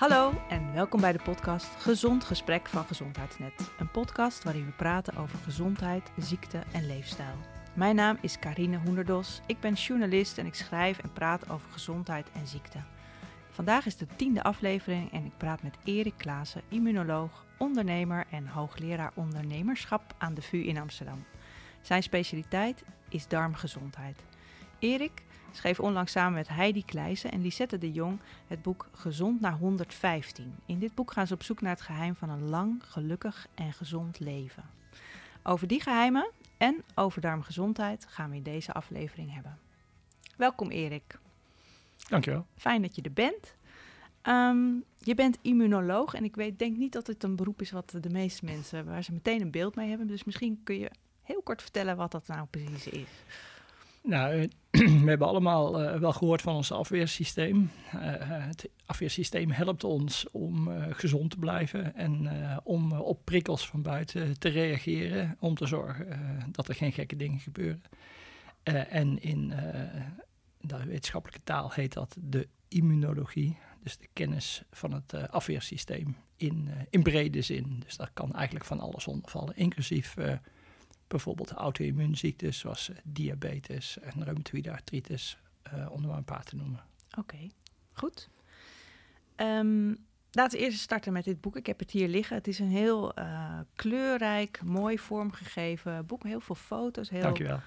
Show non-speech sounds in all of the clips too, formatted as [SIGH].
Hallo en welkom bij de podcast Gezond Gesprek van Gezondheidsnet. Een podcast waarin we praten over gezondheid, ziekte en leefstijl. Mijn naam is Karine Hoenderdos. Ik ben journalist en ik schrijf en praat over gezondheid en ziekte. Vandaag is de tiende aflevering en ik praat met Erik Klaassen, immunoloog, ondernemer en hoogleraar ondernemerschap aan de VU in Amsterdam. Zijn specialiteit is darmgezondheid. Erik schreef onlangs samen met Heidi Kleijsen en Lisette de Jong het boek Gezond naar 115. In dit boek gaan ze op zoek naar het geheim van een lang, gelukkig en gezond leven. Over die geheimen en over darmgezondheid gaan we in deze aflevering hebben. Welkom Erik. Dankjewel. Fijn dat je er bent. Ehm, je bent immunoloog en ik weet, denk niet dat het een beroep is wat de meeste mensen, waar ze meteen een beeld mee hebben. Dus misschien kun je heel kort vertellen wat dat nou precies is. Nou, eh, [CLEARS THROAT] we hebben allemaal uh, wel gehoord van ons afweersysteem. Uh, het afweersysteem helpt ons om gezond te blijven en om op prikkels van buiten te reageren. Om te zorgen dat er geen gekke dingen gebeuren. en in de wetenschappelijke taal heet dat de immunologie. Dus de kennis van het afweersysteem in, in brede zin. Dus daar kan eigenlijk van alles onder vallen, inclusief bijvoorbeeld auto-immuunziektes zoals eh, diabetes en reumatoïde artritis, uh, om er maar een paar te noemen. Oké, goed. Um, laten we eerst starten met dit boek. Ik heb het hier liggen. Het is een heel uh, kleurrijk, mooi vormgegeven boek. Heel veel foto's. Heel Dankjewel.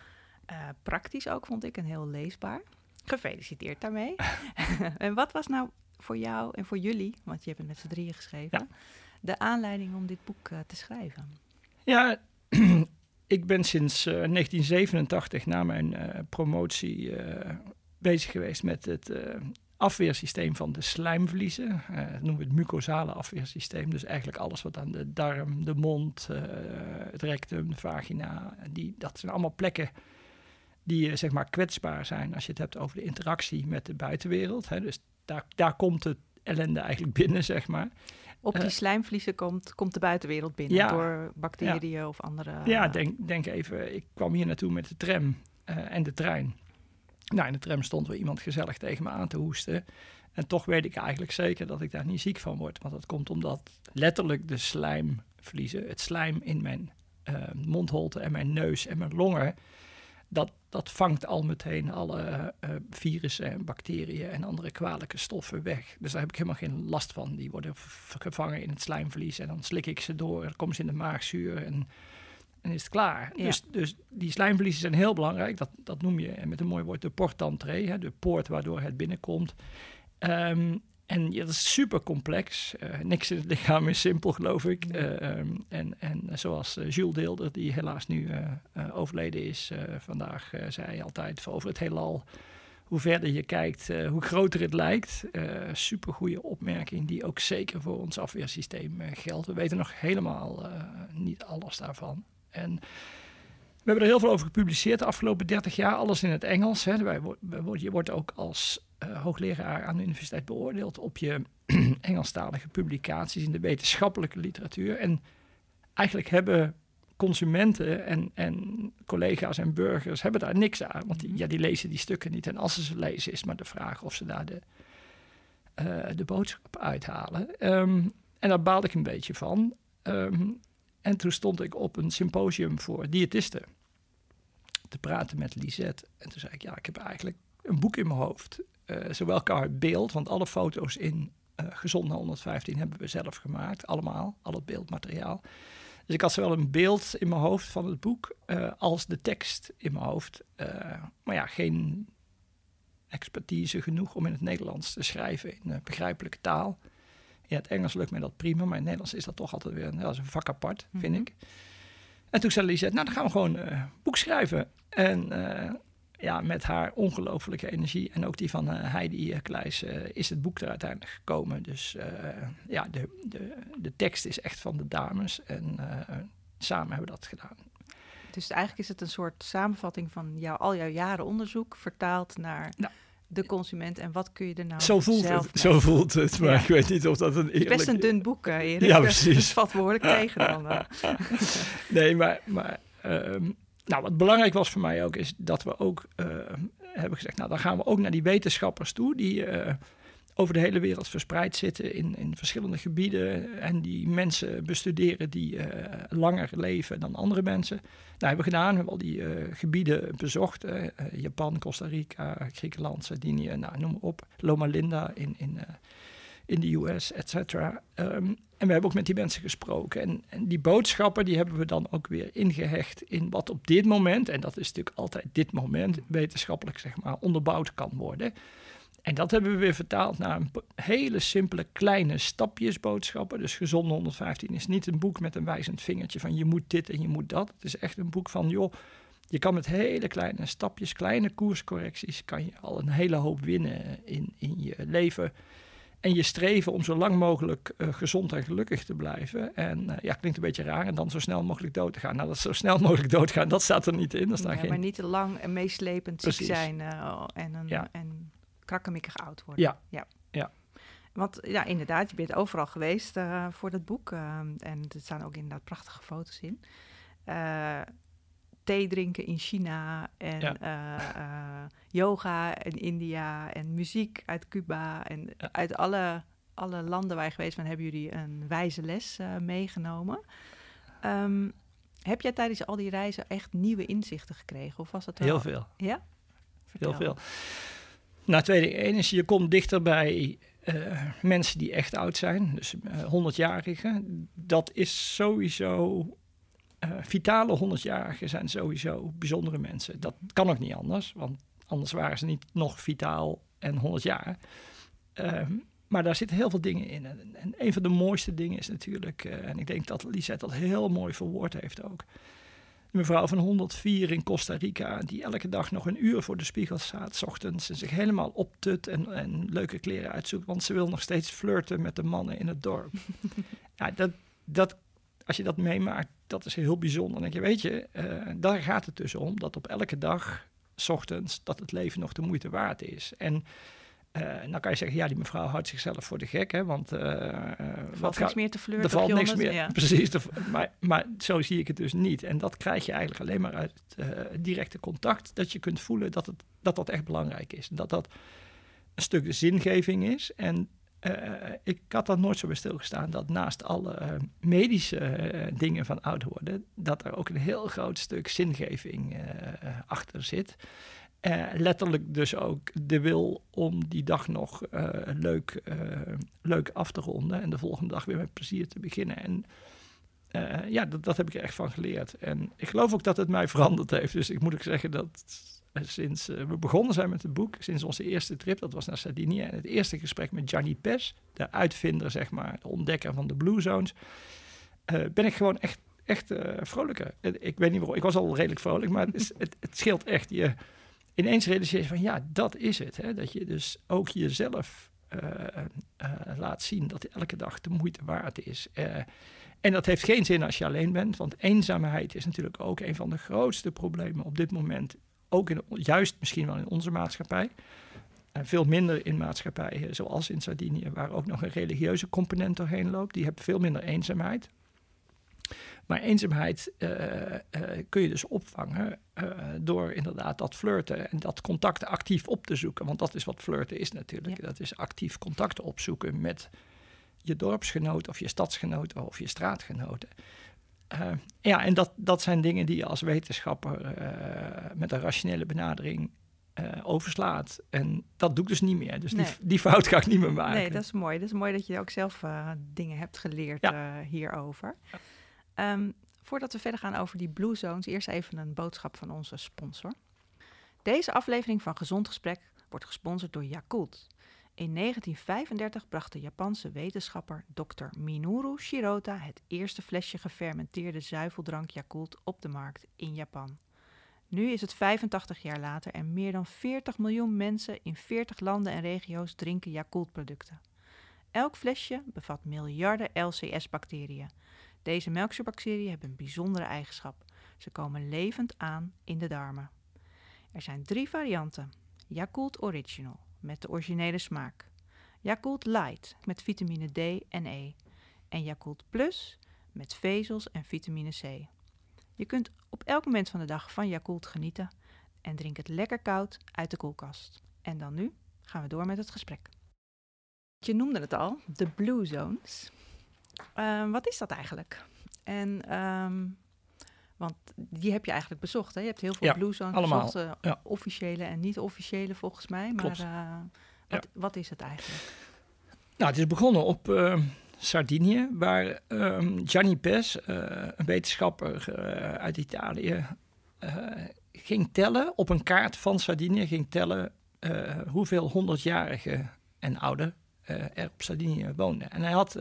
Uh, praktisch ook, vond ik, en heel leesbaar. Gefeliciteerd daarmee. [LAUGHS] en wat was nou voor jou en voor jullie, want je hebt het met z'n drieën geschreven, ja. de aanleiding om dit boek te schrijven? Ja, [CLEARS THROAT] ik ben sinds 1987 eh, na mijn uh, promotie uh, bezig geweest met het afweersysteem van de slijmvliezen. dat noemen we het mucosale afweersysteem. Dus eigenlijk alles wat aan de darm, de mond, het rectum, de vagina, die, dat zijn allemaal plekken die zeg maar kwetsbaar zijn als je het hebt over de interactie met de buitenwereld. Hè. Dus daar, daar komt het ellende eigenlijk binnen, zeg maar. Op die uh, slijmvliezen komt, komt de buitenwereld binnen ja, door bacteriën ja. of andere... Ja, denk, denk even, ik kwam hier naartoe met de tram uh, en de trein. Nou, in de tram stond weer iemand gezellig tegen me aan te hoesten. En toch weet ik eigenlijk zeker dat ik daar niet ziek van word. Want dat komt omdat letterlijk de slijmvliezen, het slijm in mijn uh, mondholte en mijn neus en mijn longen dat, dat vangt al meteen alle uh, virussen en bacteriën en andere kwalijke stoffen weg. Dus daar heb ik helemaal geen last van. Die worden gevangen in het slijmvlies en dan slik ik ze door. Dan komen ze in de maagzuur en, en is het klaar. Ja. Dus, dus die slijmvliezen zijn heel belangrijk. Dat, dat noem je met een mooi woord de port d'entrée, de poort waardoor het binnenkomt. Um, en ja, dat is super complex. Uh, niks in het lichaam is simpel, geloof ik. Uh, um, en, en zoals uh, Jules Deelder, die helaas nu overleden is vandaag, zei altijd over het heelal. Hoe verder je kijkt, hoe groter het lijkt. super goede opmerking, die ook zeker voor ons afweersysteem geldt. We weten nog helemaal niet alles daarvan. En we hebben er heel veel over gepubliceerd de afgelopen 30 jaar, alles in het Engels. Hè. Wij, je wordt ook als uh, hoogleraar aan de universiteit beoordeeld op je [CLEARS THROAT] Engelstalige publicaties in de wetenschappelijke literatuur. En eigenlijk hebben consumenten en, en collega's en burgers hebben daar niks aan. Want die, ja, die lezen die stukken niet. En als ze ze lezen, is maar de vraag of ze daar de, uh, de boodschap uithalen. Um, en daar baalde ik een beetje van. Um, en toen stond ik op een symposium voor diëtisten te praten met Lisette. En toen zei ik, ja, ik heb eigenlijk een boek in mijn hoofd. Uh, zowel qua beeld, want alle foto's in uh, Gezond naar 115 hebben we zelf gemaakt. Allemaal, al het beeldmateriaal. Dus ik had zowel een beeld in mijn hoofd van het boek uh, als de tekst in mijn hoofd. maar ja, geen expertise genoeg om in het Nederlands te schrijven in begrijpelijke taal. In het Engels lukt mij dat prima, maar in het Nederlands is dat toch altijd weer een, vak apart, vind mm -hmm. ik. En toen zei Lisette, nou dan gaan we gewoon uh, boek schrijven. En uh, ja, met haar ongelofelijke energie en ook die van uh, Heidi Kleijs is het boek er uiteindelijk gekomen. Dus ja, de, de, de tekst is echt van de dames en samen hebben we dat gedaan. Dus eigenlijk is het een soort samenvatting van jou, al jouw jaren onderzoek vertaald naar... Nou, de consument en wat kun je er nou zo voelt zelf het, Zo voelt het, maar ja. ik weet niet of dat een eerlijk... Best een dun boek, hè, Erik. Ja, precies. [LAUGHS] Dus behoorlijk tegen dan. [LAUGHS] nee, maar, maar um, nou, wat belangrijk was voor mij ook, is dat we ook uh, hebben gezegd, nou, dan gaan we ook naar die wetenschappers toe, die uh, over de hele wereld verspreid zitten in, in verschillende gebieden en die mensen bestuderen die langer leven dan andere mensen. Nou, hebben we gedaan. We hebben al die gebieden bezocht. Japan, Costa Rica, Griekenland, Sardinië, nou, noem maar op. Loma Linda in, in, in de US, et cetera. Ehm, en we hebben ook met die mensen gesproken. En, en, die boodschappen die hebben we dan ook weer ingehecht in wat op dit moment, en dat is natuurlijk altijd dit moment, wetenschappelijk zeg maar, onderbouwd kan worden. En dat hebben we weer vertaald naar een hele simpele kleine stapjesboodschappen. Dus Gezonde 115 is niet een boek met een wijzend vingertje van je moet dit en je moet dat. Het is echt een boek van joh, je kan met hele kleine stapjes, kleine koerscorrecties, kan je al een hele hoop winnen in, in je leven. En je streven om zo lang mogelijk uh, gezond en gelukkig te blijven. En uh, ja, klinkt een beetje raar. En dan zo snel mogelijk dood te gaan. Nou, dat zo snel mogelijk [LAUGHS] doodgaan, dat staat er niet in. Dat staat ja, geen... Maar niet te lang en meeslepend ziek zijn uh, en, een, ja. en krakkemikkig oud worden. Ja. ja. ja. Want ja, inderdaad, je bent overal geweest voor dat boek. en er staan ook inderdaad prachtige foto's in thee drinken in China en eh, eh, yoga in India en muziek uit Cuba. En uit alle, alle landen waar je geweest bent, hebben jullie een wijze les uh, meegenomen. Um, heb jij tijdens al die reizen echt nieuwe inzichten gekregen? Of was dat Heel veel. Ja? Heel veel. Nou, tweede, is je komt dichter bij mensen die echt oud zijn, dus 100-jarigen. Dat is sowieso uh, vitale 100-jarigen zijn sowieso bijzondere mensen. Dat kan ook niet anders, want anders waren ze niet nog vitaal en 100 jaar. Uh, maar daar zitten heel veel dingen in. En, en, een van de mooiste dingen is natuurlijk, en ik denk dat Lisette dat heel mooi verwoord heeft ook. Een mevrouw van 104 in Costa Rica, die elke dag nog een uur voor de spiegel staat, s ochtends, en zich helemaal optut en, en leuke kleren uitzoekt, want ze wil nog steeds flirten met de mannen in het dorp. [LAUGHS] ja, dat, dat als je dat meemaakt, dat is heel bijzonder. Dan denk je, weet je, uh, daar gaat het dus om dat op elke dag, s ochtends, dat het leven nog de moeite waard is. En uh, dan kan je zeggen, ja, die mevrouw houdt zichzelf voor de gek, hè, want... Er valt niks meer te flirten Er valt niks meer, ja. precies. maar, maar zo zie ik het dus niet. En dat krijg je eigenlijk alleen maar uit directe contact, dat je kunt voelen dat, het, dat dat echt belangrijk is. Dat dat een stuk de zingeving is en uh, ik had dan nooit zo bij stilgestaan dat naast alle uh, medische uh, dingen van oud worden, dat er ook een heel groot stuk zingeving achter zit. Letterlijk dus ook de wil om die dag nog leuk, leuk af te ronden en de volgende dag weer met plezier te beginnen. En ja, dat, dat heb ik er echt van geleerd. En ik geloof ook dat het mij veranderd heeft. Dus ik moet ook zeggen dat sinds we begonnen zijn met het boek, sinds onze eerste trip, dat was naar Sardinië, en het eerste gesprek met Gianni Pes, de uitvinder, zeg maar, de ontdekker van de Blue Zones, ben ik gewoon echt, echt vrolijker. Ik weet niet waarom, ik was al redelijk vrolijk, maar het, het, het scheelt echt. Je ineens realiseer je van, ja, dat is het. Hè? Dat je dus ook jezelf laat zien dat elke dag de moeite waard is. En dat heeft geen zin als je alleen bent, want eenzaamheid is natuurlijk ook een van de grootste problemen op dit moment ook in, juist misschien wel in onze maatschappij. En veel minder in maatschappijen zoals in Sardinië, waar ook nog een religieuze component doorheen loopt. Die hebben veel minder eenzaamheid. Maar eenzaamheid uh, uh, kun je dus opvangen uh, door inderdaad dat flirten en dat contact actief op te zoeken. Want dat is wat flirten is natuurlijk. Ja. Dat is actief contact opzoeken met je dorpsgenoten of je stadsgenoten of je straatgenoten. Ja, en dat, dat zijn dingen die je als wetenschapper met een rationele benadering uh, overslaat. En dat doe ik dus niet meer. Dus nee. die, die fout ga ik niet meer maken. Nee, dat is mooi. Dat is mooi dat je ook zelf dingen hebt geleerd ja. hierover. Ja. Um, voordat we verder gaan over die Blue Zones, eerst even een boodschap van onze sponsor. Deze aflevering van Gezond Gesprek wordt gesponsord door Yakult. In 1935 bracht de Japanse wetenschapper Dr. Minoru Shirota het eerste flesje gefermenteerde zuiveldrank Yakult op de markt in Japan. Nu is het 85 jaar later en meer dan 40 miljoen mensen in 40 landen en regio's drinken Yakult-producten. Elk flesje bevat miljarden LCS-bacteriën. Deze melkzuurbacteriën hebben een bijzondere eigenschap. Ze komen levend aan in de darmen. Er zijn drie varianten: Yakult Original, met de originele smaak. Yakult Light met vitamine D en E. En Yakult Plus met vezels en vitamine C. Je kunt op elk moment van de dag van Yakult genieten en drink het lekker koud uit de koelkast. En dan nu gaan we door met het gesprek. Je noemde het al, de Blue Zones. Ehm, wat is dat eigenlijk? En, ehm, want die heb je eigenlijk bezocht. Hè? Je hebt heel veel Ja, Blue Zones allemaal. bezocht. eh, Ja. Officiële en niet-officiële volgens mij. Maar eh, wat, wat is het eigenlijk? Nou, het is begonnen op eh, Sardinië, waar ehm, Gianni Pes, eh, een wetenschapper uit Italië, ging tellen op een kaart van Sardinië, ging tellen hoeveel honderdjarigen en ouder er op Sardinië woonden. En hij had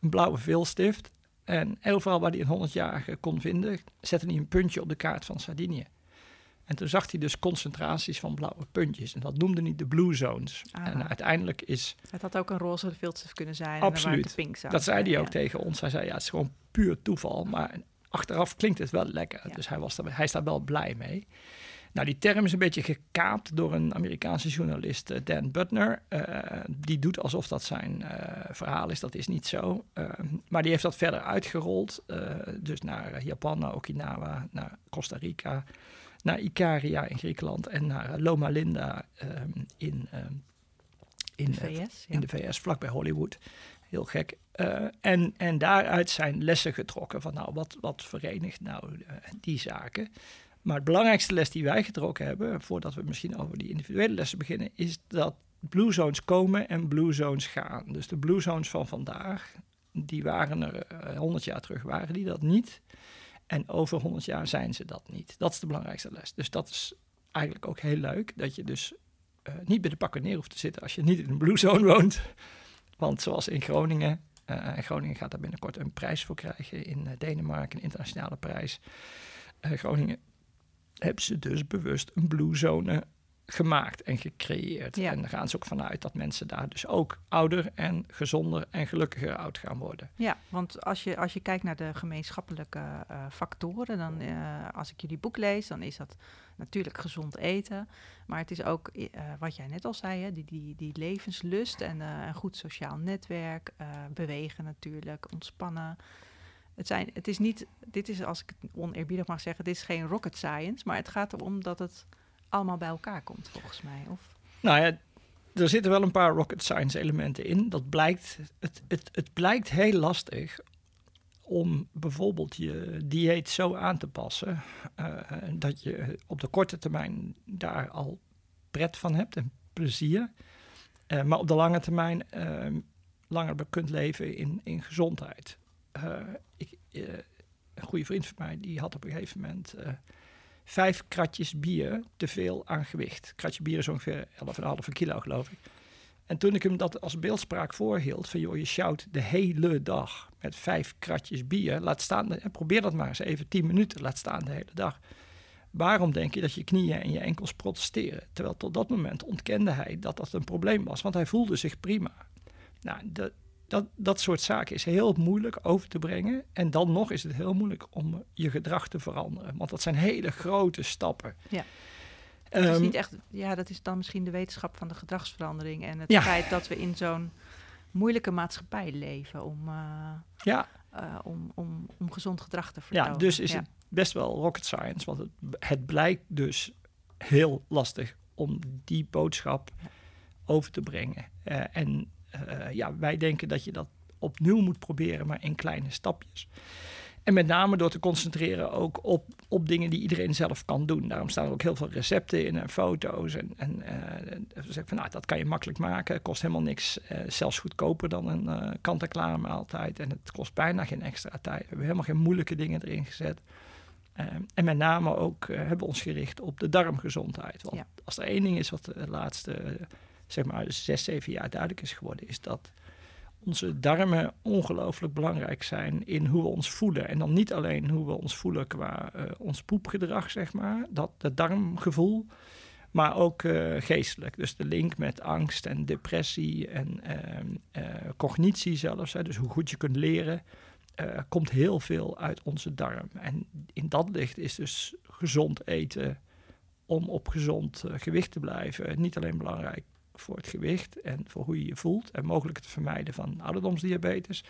een blauwe veelstift en overal waar hij een honderdjarige kon vinden, zette hij een puntje op de kaart van Sardinië. En toen zag hij dus concentraties van blauwe puntjes. En dat noemde hij de blue zones. Ah. En uiteindelijk is Het had ook een roze filter kunnen zijn. Absoluut. En pink zones dat zei hij ook tegen ons. Hij zei, ja, het is gewoon puur toeval. Maar achteraf klinkt het wel lekker. Ja. Dus hij, was daar, hij is daar wel blij mee. Nou, die term is een beetje gekaapt door een Amerikaanse journalist, eh, Dan Butner. Eh, die doet alsof dat zijn eh, verhaal is. Dat is niet zo. Maar die heeft dat verder uitgerold. dus naar Japan, naar Okinawa, naar Costa Rica, naar Ikaria in Griekenland en naar Loma Linda in, in, De VS, ja. in de VS, vlakbij Hollywood. Heel gek. En, en daaruit zijn lessen getrokken van nou, wat, wat verenigt nou die zaken. Maar het belangrijkste les die wij getrokken hebben, voordat we misschien over die individuele lessen beginnen, is dat blue zones komen en blue zones gaan. Dus de blue zones van vandaag, die waren er eh, 100 jaar terug, waren die dat niet. En over 100 jaar zijn ze dat niet. Dat is de belangrijkste les. Dus dat is eigenlijk ook heel leuk, dat je dus eh, niet bij de pakken neer hoeft te zitten als je niet in een blue zone woont. Want zoals in Groningen, eh, en Groningen gaat daar binnenkort een prijs voor krijgen in eh, Denemarken, een internationale prijs. Eh, Groningen hebben ze dus bewust een blue zone gemaakt en gecreëerd. Ja. En daar gaan ze ook vanuit dat mensen daar dus ook ouder en gezonder en gelukkiger oud gaan worden. Ja, want als je, als je kijkt naar de gemeenschappelijke eh, factoren, dan eh, als ik jullie boek lees, dan is dat natuurlijk gezond eten. Maar het is ook eh, wat jij net al zei, hè, die, die, die levenslust en een goed sociaal netwerk, bewegen natuurlijk, ontspannen. Het, zijn, het is niet, dit is als ik het oneerbiedig mag zeggen, dit is geen rocket science, maar het gaat erom dat het allemaal bij elkaar komt, volgens mij. Of, Nou ja, er zitten wel een paar rocket science elementen in. Dat blijkt, het, het, het blijkt heel lastig om bijvoorbeeld je dieet zo aan te passen eh, dat je op de korte termijn daar al pret van hebt en plezier. Eh, maar op de lange termijn eh, langer kunt leven in, in gezondheid. Eh, ik, eh, een goede vriend van mij die had op een gegeven moment eh, vijf kratjes bier te veel aan gewicht. Kratje bier is ongeveer 11,5 kilo, geloof ik. En toen ik hem dat als beeldspraak voorhield, van joh, je sjouwt de hele dag met vijf kratjes bier, laat staan, en probeer dat maar eens even tien minuten, laat staan de hele dag. Waarom denk je dat je knieën en je enkels protesteren? Terwijl tot dat moment ontkende hij dat dat een probleem was, want hij voelde zich prima. Nou, dat, dat, dat soort zaken is heel moeilijk over te brengen. En dan nog is het heel moeilijk om je gedrag te veranderen. Want dat zijn hele grote stappen. Ja. is Ehm, niet echt, ja, dat is dan misschien de wetenschap van de gedragsverandering en het Ja. feit dat we in zo'n moeilijke maatschappij leven om, eh, ja, eh, om, om, om gezond gedrag te vertonen. ja, dus is Ja. het best wel rocket science. Want het, het blijkt dus heel lastig om die boodschap Ja. over te brengen. Eh, en eh, ja, wij denken dat je dat opnieuw moet proberen, maar in kleine stapjes. En met name door te concentreren ook op, op dingen die iedereen zelf kan doen. Daarom staan er ook heel veel recepten in en foto's. En, en zeg ik van, nou, dat kan je makkelijk maken. kost helemaal niks. eh, zelfs goedkoper dan een eh kant-en-klaar maaltijd. En het kost bijna geen extra tijd. We hebben helemaal geen moeilijke dingen erin gezet. Eh, en met name ook hebben we ons gericht op de darmgezondheid. Want Ja. als er één ding is wat de laatste, zeg maar, zes, zeven jaar duidelijk is geworden, is dat onze darmen ongelooflijk belangrijk zijn in hoe we ons voelen. En dan niet alleen hoe we ons voelen qua eh, ons poepgedrag, zeg maar, dat het darmgevoel, maar ook eh, geestelijk. Dus de link met angst en depressie en ehm, eh, cognitie zelfs, hè, dus hoe goed je kunt leren, komt heel veel uit onze darm. En in dat licht is dus gezond eten om op gezond gewicht te blijven niet alleen belangrijk voor het gewicht en voor hoe je je voelt en mogelijk het vermijden van ouderdomsdiabetes.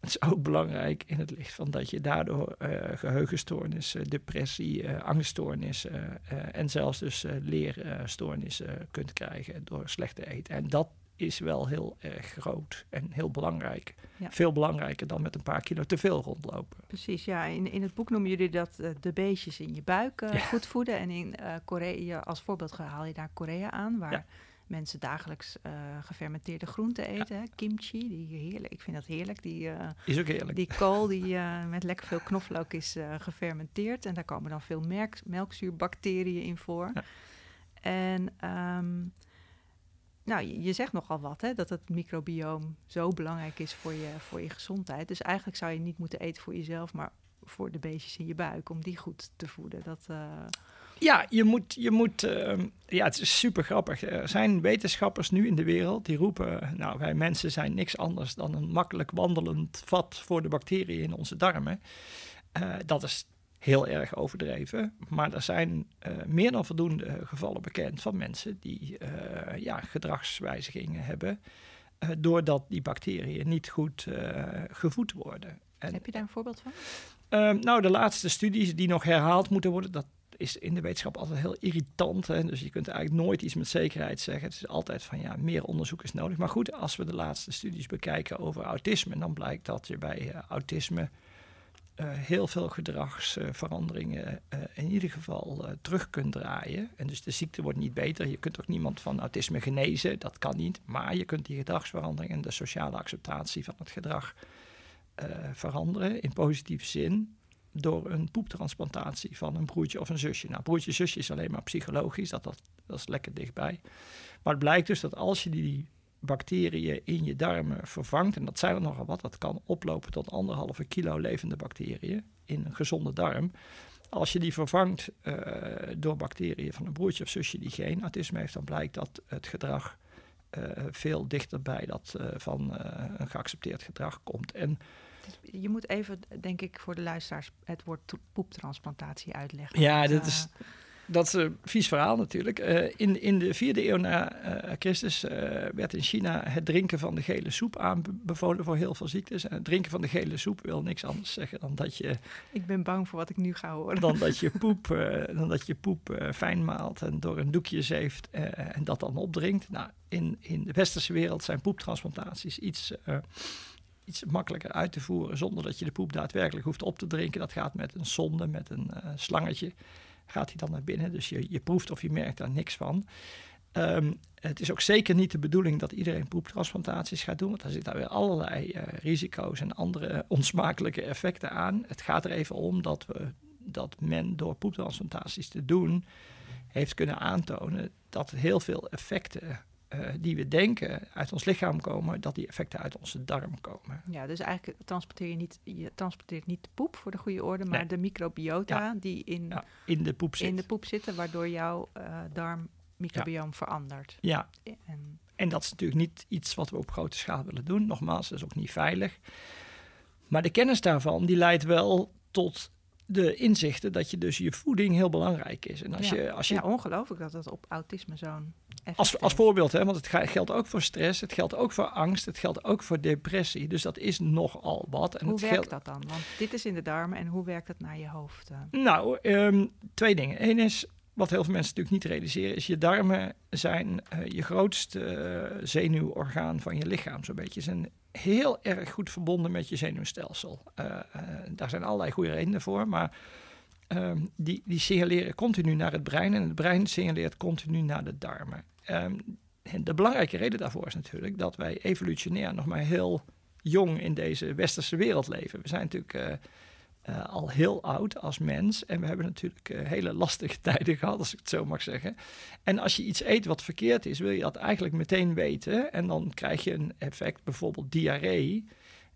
Het is ook belangrijk in het licht van dat je daardoor eh, geheugenstoornissen, depressie, eh, angststoornissen eh, en zelfs dus leerstoornissen kunt krijgen door slechte eten. En dat is wel heel erg groot en heel belangrijk. Ja. Veel belangrijker dan met een paar kilo te veel rondlopen. Precies, ja. In, in het boek noemen jullie dat de beestjes in je buik Ja. goed voeden. En in Korea, als voorbeeld haal je daar Korea aan, waar Ja. Mensen dagelijks eh, gefermenteerde groenten eten. Kimchi, die heerlijk. Ik vind dat heerlijk. Die, eh, Is ook heerlijk. die kool die eh, met lekker veel knoflook is gefermenteerd. En daar komen dan veel merk, melkzuurbacteriën in voor. Ja. En ehm, nou, je, je zegt nogal wat, hè, dat het microbioom zo belangrijk is voor je, voor je gezondheid. Dus eigenlijk zou je niet moeten eten voor jezelf, maar voor de beestjes in je buik, om die goed te voeden. Dat, eh, Ja, je moet, je moet ehm, ja, het is super grappig. Er zijn wetenschappers nu in de wereld die roepen, nou, wij mensen zijn niks anders dan een makkelijk wandelend vat voor de bacteriën in onze darmen. Eh, dat is heel erg overdreven, maar er zijn eh, meer dan voldoende gevallen bekend van mensen die ja, gedragswijzigingen hebben, doordat die bacteriën niet goed gevoed worden. En, heb je daar een voorbeeld van? Ehm, nou, de laatste studies die nog herhaald moeten worden, dat is in de wetenschap altijd heel irritant. Hè? Dus je kunt eigenlijk nooit iets met zekerheid zeggen. Het is altijd van ja, meer onderzoek is nodig. Maar goed, als we de laatste studies bekijken over autisme, dan blijkt dat je bij eh, autisme eh, heel veel gedragsveranderingen eh, in ieder geval terug kunt draaien. En dus de ziekte wordt niet beter. Je kunt ook niemand van autisme genezen, dat kan niet. Maar je kunt die gedragsverandering en de sociale acceptatie van het gedrag veranderen in positieve zin door een poeptransplantatie van een broertje of een zusje. Nou, broertje zusje is alleen maar psychologisch, dat, dat, dat is lekker dichtbij. Maar het blijkt dus dat als je die bacteriën in je darmen vervangt, en dat zijn er nogal wat, dat kan oplopen tot anderhalve kilo levende bacteriën in een gezonde darm. Als je die vervangt eh, door bacteriën van een broertje of zusje die geen autisme heeft, dan blijkt dat het gedrag eh, veel dichter bij dat eh, van eh, een geaccepteerd gedrag komt. En Je moet even, denk ik, voor de luisteraars het woord poeptransplantatie uitleggen. Ja, dat eh, is, dat is een vies verhaal natuurlijk. Eh, in, in de vierde eeuw na eh, Christus eh, werd in China het drinken van de gele soep aanbevolen voor heel veel ziektes. En het drinken van de gele soep wil niks anders zeggen dan dat je, Ik ben bang voor wat ik nu ga horen. dan dat je [LAUGHS] poep, eh, dan dat je poep eh, fijn maalt en door een doekje zeeft eh, en dat dan opdrinkt. Nou, in, in de westerse wereld zijn poeptransplantaties iets... eh, Iets makkelijker uit te voeren zonder dat je de poep daadwerkelijk hoeft op te drinken. Dat gaat met een sonde, met een eh, slangetje gaat hij dan naar binnen. Dus je, je proeft of je merkt daar niks van. Ehm, het is ook zeker niet de bedoeling dat iedereen poeptransplantaties gaat doen, want daar zitten weer allerlei eh, risico's en andere onsmakelijke effecten aan. Het gaat er even om dat, we, dat men door poeptransplantaties te doen heeft kunnen aantonen dat heel veel effecten eh, die we denken uit ons lichaam komen, dat die effecten uit onze darm komen. Ja, dus eigenlijk transporteer je niet, je transporteert niet de poep voor de goede orde, maar Nee. de microbiota die in, Ja, in de poep zit. in de poep zitten, waardoor jouw eh darmmicrobioom verandert. Ja, En, En dat is natuurlijk niet iets wat we op grote schaal willen doen. Nogmaals, dat is ook niet veilig. Maar de kennis daarvan, die leidt wel tot de inzichten dat je dus je voeding heel belangrijk is. En als ja, je, als je ja, ongelooflijk dat het op autisme zo'n als, als voorbeeld, hè, want het geldt ook voor stress, het geldt ook voor angst, het geldt ook voor depressie. Dus dat is nogal wat. En Hoe het werkt geldt, dat dan? Want dit is in de darmen en hoe werkt dat naar je hoofd? eh? Nou, ehm, twee dingen. Eén is, wat heel veel mensen natuurlijk niet realiseren, is je darmen zijn eh, je grootste eh, zenuworgaan van je lichaam, zo'n beetje. Zijn heel erg goed verbonden met je zenuwstelsel. Eh, eh, daar zijn allerlei goede redenen voor, maar ehm, die, die signaleren continu naar het brein en het brein signaleert continu naar de darmen. Ehm, de belangrijke reden daarvoor is natuurlijk dat wij evolutionair nog maar heel jong in deze westerse wereld leven. We zijn natuurlijk eh, eh, al heel oud als mens. En we hebben natuurlijk eh, hele lastige [LAUGHS] tijden gehad, als ik het zo mag zeggen. En als je iets eet wat verkeerd is, wil je dat eigenlijk meteen weten. En dan krijg je een effect, bijvoorbeeld diarree.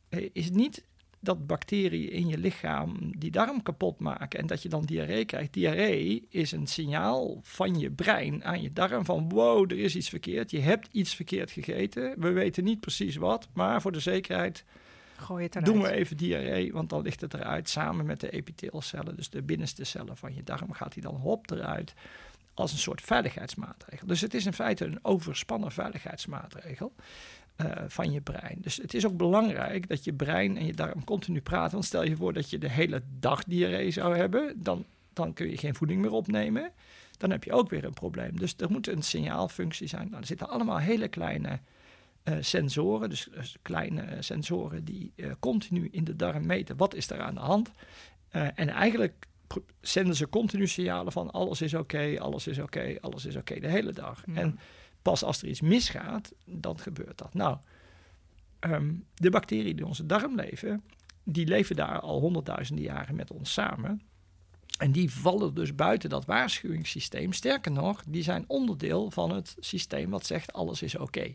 Eh, is niet dat bacteriën in je lichaam die darm kapot maken en dat je dan diarree krijgt. Diarree is een signaal van je brein aan je darm van wow, er is iets verkeerd. Je hebt iets verkeerd gegeten. We weten niet precies wat, maar voor de zekerheid Gooi het eruit. doen we even diarree, want dan ligt het eruit samen met de epiteelcellen. Dus de binnenste cellen van je darm gaat die dan hop eruit als een soort veiligheidsmaatregel. Dus het is in feite een overspannen veiligheidsmaatregel eh, van je brein. Dus het is ook belangrijk dat je brein en je darm continu praten. Want stel je voor dat je de hele dag diarree zou hebben, dan, dan kun je geen voeding meer opnemen. Dan heb je ook weer een probleem. Dus er moet een signaalfunctie zijn. Nou, er zitten allemaal hele kleine eh, sensoren, dus, dus kleine sensoren die eh, continu in de darm meten wat is er aan de hand. En eigenlijk zenden ze continu signalen van alles is oké, alles is oké, alles is oké de hele dag. En pas als er iets misgaat, dan gebeurt dat. Nou, um, de bacteriën die in onze darm leven, die leven daar al honderdduizenden jaren met ons samen. En die vallen dus buiten dat waarschuwingssysteem. Sterker nog, die zijn onderdeel van het systeem wat zegt alles is oké.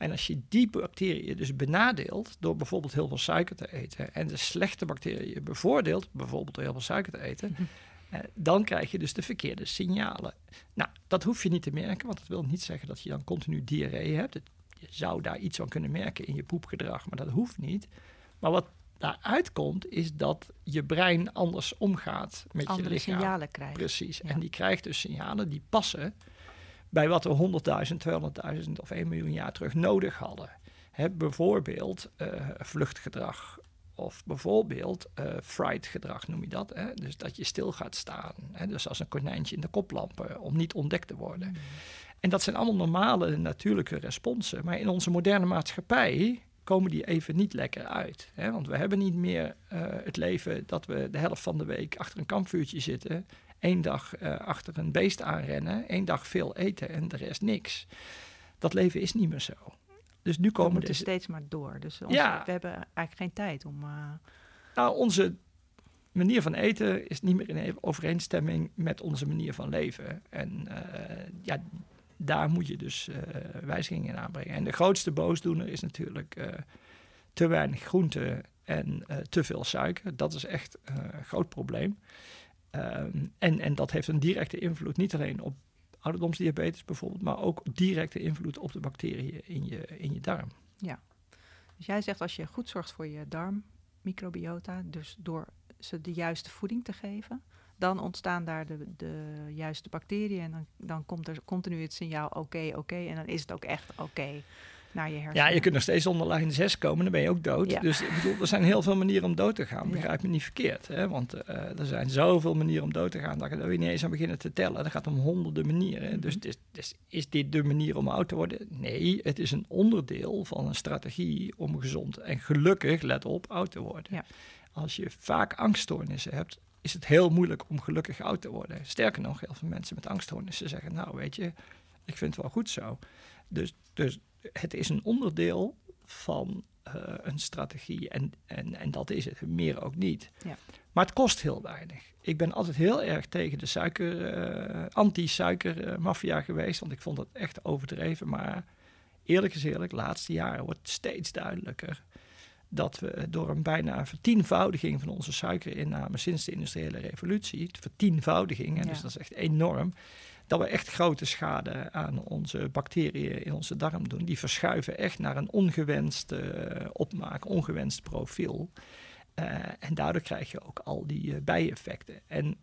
En als je die bacteriën dus benadeelt door bijvoorbeeld heel veel suiker te eten en de slechte bacteriën bevoordeelt, bijvoorbeeld door heel veel suiker te eten, mhm. eh, dan krijg je dus de verkeerde signalen. Nou, dat hoef je niet te merken, want dat wil niet zeggen dat je dan continu diarree hebt. je zou daar iets van kunnen merken in je poepgedrag, maar dat hoeft niet. Maar wat daaruit komt, is dat je brein anders omgaat met Andere je lichaam. signalen krijgt. Precies. En die krijgt dus signalen die passen bij wat we 100.000, 200.000 of 1 miljoen jaar terug nodig hadden. He, bijvoorbeeld uh, vluchtgedrag of bijvoorbeeld uh, fright gedrag noem je dat. Hè? Dus dat je stil gaat staan. Hè? Dus als een konijntje in de koplampen om niet ontdekt te worden. Mm. En dat zijn allemaal normale natuurlijke responsen. Maar in onze moderne maatschappij komen die even niet lekker uit. Hè? Want we hebben niet meer uh, het leven dat we de helft van de week achter een kampvuurtje zitten één dag uh, achter een beest aanrennen, één dag veel eten en de rest niks. Dat leven is niet meer zo. Dus nu komen we moeten steeds maar door. Dus onze, ja. we hebben eigenlijk geen tijd om. Uh... Nou, onze manier van eten is niet meer in overeenstemming met onze manier van leven. En uh, ja, daar moet je dus uh, wijzigingen in aanbrengen. En de grootste boosdoener is natuurlijk te weinig groente en te veel suiker. Dat is echt een groot probleem. Ehm, en, en dat heeft een directe invloed niet alleen op ouderdomsdiabetes bijvoorbeeld, maar ook directe invloed op de bacteriën in je, in je darm. Ja, dus jij zegt als je goed zorgt voor je darmmicrobiota, dus door ze de juiste voeding te geven, dan ontstaan daar de, de juiste bacteriën en dan, dan komt er continu het signaal oké, oké en dan is het ook echt oké naar je hersenen. Ja, je kunt nog steeds onder lijn 6 komen, dan ben je ook dood. Dus ik bedoel, er zijn heel veel manieren om dood te gaan. Begrijp me niet verkeerd. Hè? Want uh, er zijn zoveel manieren om dood te gaan dat we niet eens aan beginnen te tellen. Dat gaat om honderden manieren. Dus, dus, is dit de manier om oud te worden? Nee, het is een onderdeel van een strategie om gezond en gelukkig, let op, oud te worden. Ja. Als je vaak angststoornissen hebt, is het heel moeilijk om gelukkig oud te worden. Sterker nog, heel veel mensen met angststoornissen zeggen, nou weet je, ik vind het wel goed zo. Dus, dus het is een onderdeel van uh, een strategie en, en, en dat is het, meer ook niet. Ja. Maar het kost heel weinig. Ik ben altijd heel erg tegen de suiker, uh, anti-suikermafia geweest, want ik vond dat echt overdreven. Maar eerlijk is eerlijk, de laatste jaren wordt steeds duidelijker dat we door een bijna vertienvoudiging van onze suikerinname sinds de industriële revolutie, vertienvoudiging, en dus dat is echt enorm, dat we echt grote schade aan onze bacteriën in onze darm doen. Die verschuiven echt naar een ongewenst uh, opmaak, ongewenst profiel. Uh, en daardoor krijg je ook al die uh, bijeffecten. En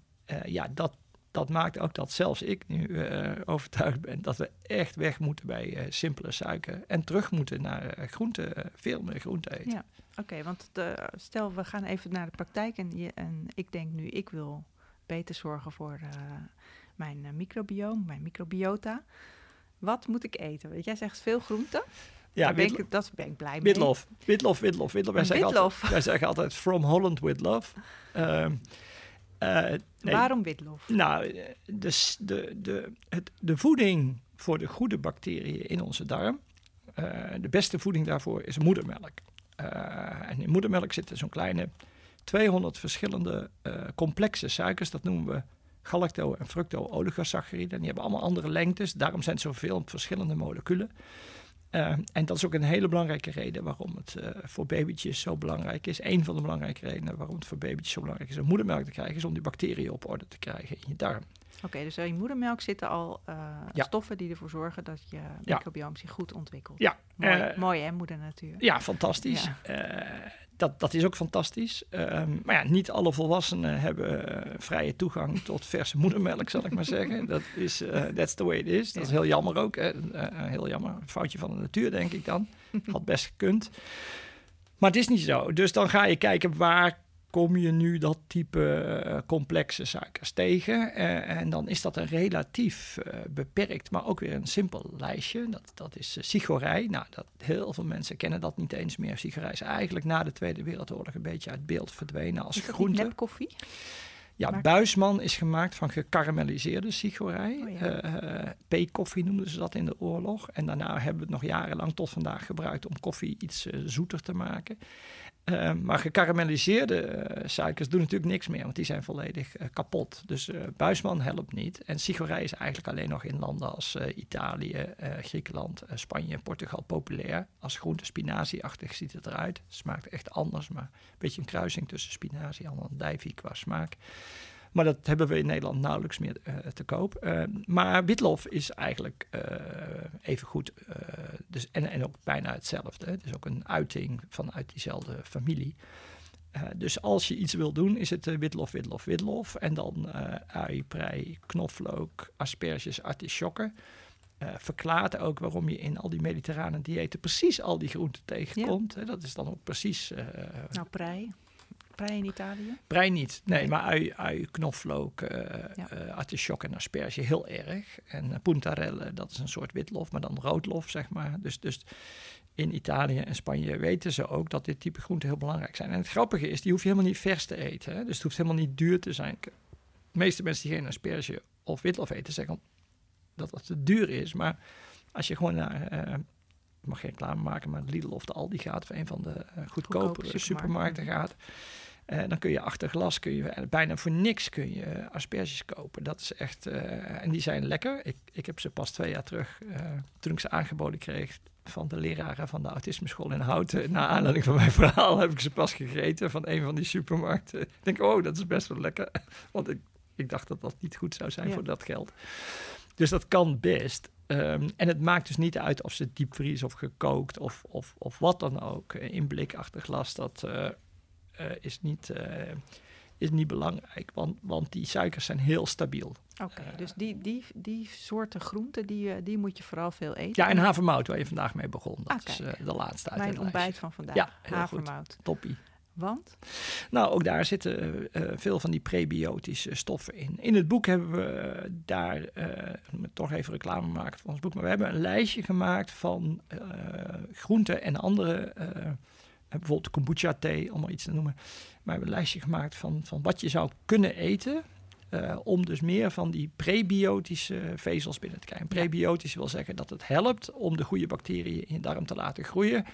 ja, dat, dat maakt ook dat zelfs ik nu overtuigd ben dat we echt weg moeten bij simpele suiker. En terug moeten naar groente, veel meer groente eten. Ja, oké, want stel we gaan even naar de praktijk en, je, en ik denk nu, ik wil beter zorgen voor mijn uh, microbioom, mijn microbiota. Wat moet ik eten? Want jij zegt veel groenten. Ja, ben ik, dat ben ik blij mee. Witlof, witlof, witlof, witlof. Wij, zeggen. Altijd, wij zeggen altijd from Holland with love. Uh, uh, Waarom witlof? Nou, de, de, de, het, de voeding voor de goede bacteriën in onze darm, uh, de beste voeding daarvoor is moedermelk. Uh, en in moedermelk zitten zo'n kleine 200 verschillende complexe suikers, dat noemen we galacto- en fructo-oligosacchariden. Die hebben allemaal andere lengtes. Daarom zijn er zoveel verschillende moleculen. Uh, en dat is ook een hele belangrijke reden waarom het uh, voor babytjes zo belangrijk is. Een van de belangrijke redenen waarom het voor babytjes zo belangrijk is om moedermelk te krijgen, is om die bacteriën op orde te krijgen in je darm. Oké, dus in moedermelk zitten al uh, stoffen die ervoor zorgen dat je microbioom zich goed ontwikkelt. Ja. Mooi, mooi hè, moeder natuur. Ja, fantastisch. Ja dat, dat is ook fantastisch. Ehm, maar ja, niet alle volwassenen hebben vrije toegang tot verse moedermelk, zal ik maar zeggen. Dat is, that's the way it is. Dat is heel jammer ook. Hè. Heel jammer. Een foutje van de natuur, denk ik dan. [LAUGHS] Had best gekund. Maar het is niet zo. Dus dan ga je kijken waar kom je nu dat type eh, complexe suikers tegen. Eh, en dan is dat een relatief eh, beperkt, maar ook weer een simpel lijstje. Dat, dat is sigorij. Nou, dat, heel veel mensen kennen dat niet eens meer. Sigorij is eigenlijk na de Tweede Wereldoorlog een beetje uit beeld verdwenen als groente. Niet koffie? Ja, buisman is gemaakt van gekarameliseerde sigorij. Oh ja. P-koffie noemden ze dat in de oorlog. En daarna hebben we het nog jarenlang tot vandaag gebruikt om koffie iets zoeter te maken. Eh, maar gekarameliseerde eh, suikers doen natuurlijk niks meer, want die zijn volledig eh, kapot. Dus buisman helpt niet. En sigorij is eigenlijk alleen nog in landen als Italië, Griekenland, Spanje en Portugal populair. Als groente spinazie-achtig ziet het eruit. Het smaakt echt anders, maar een beetje een kruising tussen spinazie en andijvie qua smaak. Maar dat hebben we in Nederland nauwelijks meer eh, te koop. Eh, maar witlof is eigenlijk eh, even goed. dus, en, en ook bijna hetzelfde. Het is ook een uiting vanuit diezelfde familie. Dus als je iets wil doen, is het witlof, witlof, witlof. En dan ui, prei, knoflook, asperges, artisjokken. Eh verklaart ook waarom je in al die mediterrane diëten precies al die groenten tegenkomt. Dat is dan ook precies eh, Nou, prei. Prei in Italië. Prei niet. Nee, Nee. maar ui, ui knoflook, eh Ja. eh, artichok en asperge heel erg. En uh, puntarelle, dat is een soort witlof, maar dan roodlof, zeg maar. Dus, dus in Italië en Spanje weten ze ook dat dit type groenten heel belangrijk zijn. En het grappige is, die hoef je helemaal niet vers te eten. Hè? Dus het hoeft helemaal niet duur te zijn. De meeste mensen die geen asperge of witlof eten, zeggen dat dat te duur is. Maar als je gewoon naar... eh, ik mag geen reclame maken, maar Lidl of de Aldi gaat, of een van de eh, goedkopere supermarkten. supermarkten gaat. Eh, dan kun je achter glas kun je bijna voor niks kun je eh, asperges kopen. Dat is echt. eh, en die zijn lekker. Ik, ik heb ze pas twee jaar terug, toen ik ze aangeboden kreeg van de leraren van de autismeschool in Houten. Naar aanleiding van mijn [LAUGHS] verhaal heb ik ze pas gegeten van een van die supermarkten. Ik denk, oh, dat is best wel lekker. [LAUGHS] Want ik, ik dacht dat dat niet goed zou zijn Ja. voor dat geld. Dus dat kan best. Ehm, en het maakt dus niet uit of ze diepvries of gekookt of, of, of wat dan ook. In blik achter glas, dat eh, is, niet, eh, is niet belangrijk. Want, want die suikers zijn heel stabiel. Oké, Eh. dus die, die, die soorten groenten, die, die moet je vooral veel eten. Ja, en havermout, waar je vandaag mee begon. Dat Ah, is de laatste uit Mijn ontbijt van vandaag. Ja, heel goed. Havermout. Toppie. Want? Nou, ook daar zitten veel van die prebiotische stoffen in. In het boek hebben we daar, ik moet toch even reclame maken voor ons boek, maar we hebben een lijstje gemaakt van groenten en andere, bijvoorbeeld kombucha thee, om maar iets te noemen. Maar we hebben een lijstje gemaakt van, van wat je zou kunnen eten. eh, om dus meer van die prebiotische vezels binnen te krijgen. Prebiotisch wil zeggen dat het helpt om de goede bacteriën in je darm te laten groeien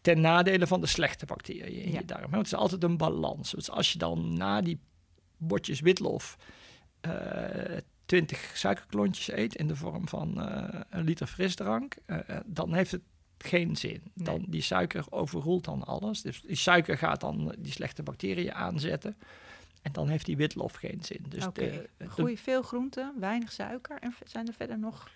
ten nadele van de slechte bacteriën in Ja. je darm. Want het is altijd een balans. Dus als je dan na die bordjes witlof eh 20 suikerklontjes eet in de vorm van eh, een liter frisdrank, dan heeft het geen zin. Nee. Dan, die suiker overroelt dan alles. Dus die suiker gaat dan die slechte bacteriën aanzetten. En dan heeft die witlof geen zin. Dus de, de- Groei veel groenten, weinig suiker. En zijn er verder nog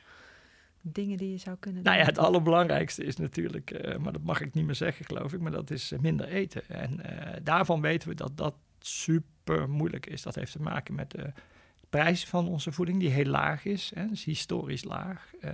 dingen die je zou kunnen Nou ja, doen? het allerbelangrijkste is natuurlijk, eh, maar dat mag ik niet meer zeggen, geloof ik, maar dat is eh, minder eten. En eh, daarvan weten we dat dat super moeilijk is. Dat heeft te maken met de prijs van onze voeding, die heel laag is, hè, dus historisch laag. Eh,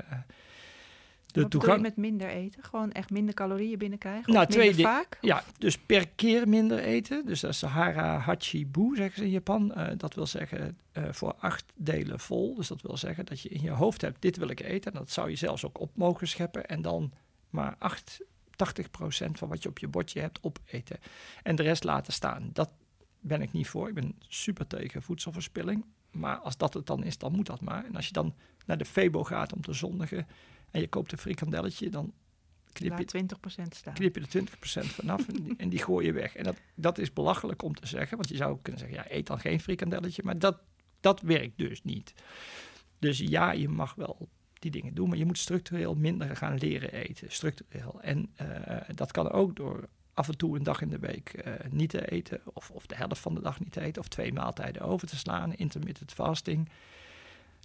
de toegang. met minder eten? Gewoon echt minder calorieën binnenkrijgen? Nou, minder twee di- vaak? Ja, dus per keer minder eten. Dus dat is Sahara Hachibu, zeggen ze in Japan. Eh, dat wil zeggen eh, voor acht delen vol. Dus dat wil zeggen dat je in je hoofd hebt, dit wil ik eten. En dat zou je zelfs ook op mogen scheppen. En dan maar 8, 80% van wat je op je bordje hebt opeten. En de rest laten staan. Dat ben ik niet voor. Ik ben super tegen voedselverspilling. Maar als dat het dan is, dan moet dat maar. En als je dan naar de Febo gaat om te zondigen... en je koopt een frikandelletje, dan knip je, Laat 20% staan. knip je er 20% vanaf en, die, en die gooi je weg. En dat, dat is belachelijk om te zeggen, want je zou kunnen zeggen, ja, eet dan geen frikandelletje, maar dat, dat werkt dus niet. Dus ja, je mag wel die dingen doen, maar je moet structureel minder gaan leren eten, structureel. En eh, dat kan ook door af en toe een dag in de week eh, niet te eten, of, of de helft van de dag niet te eten, of twee maaltijden over te slaan, intermittent fasting.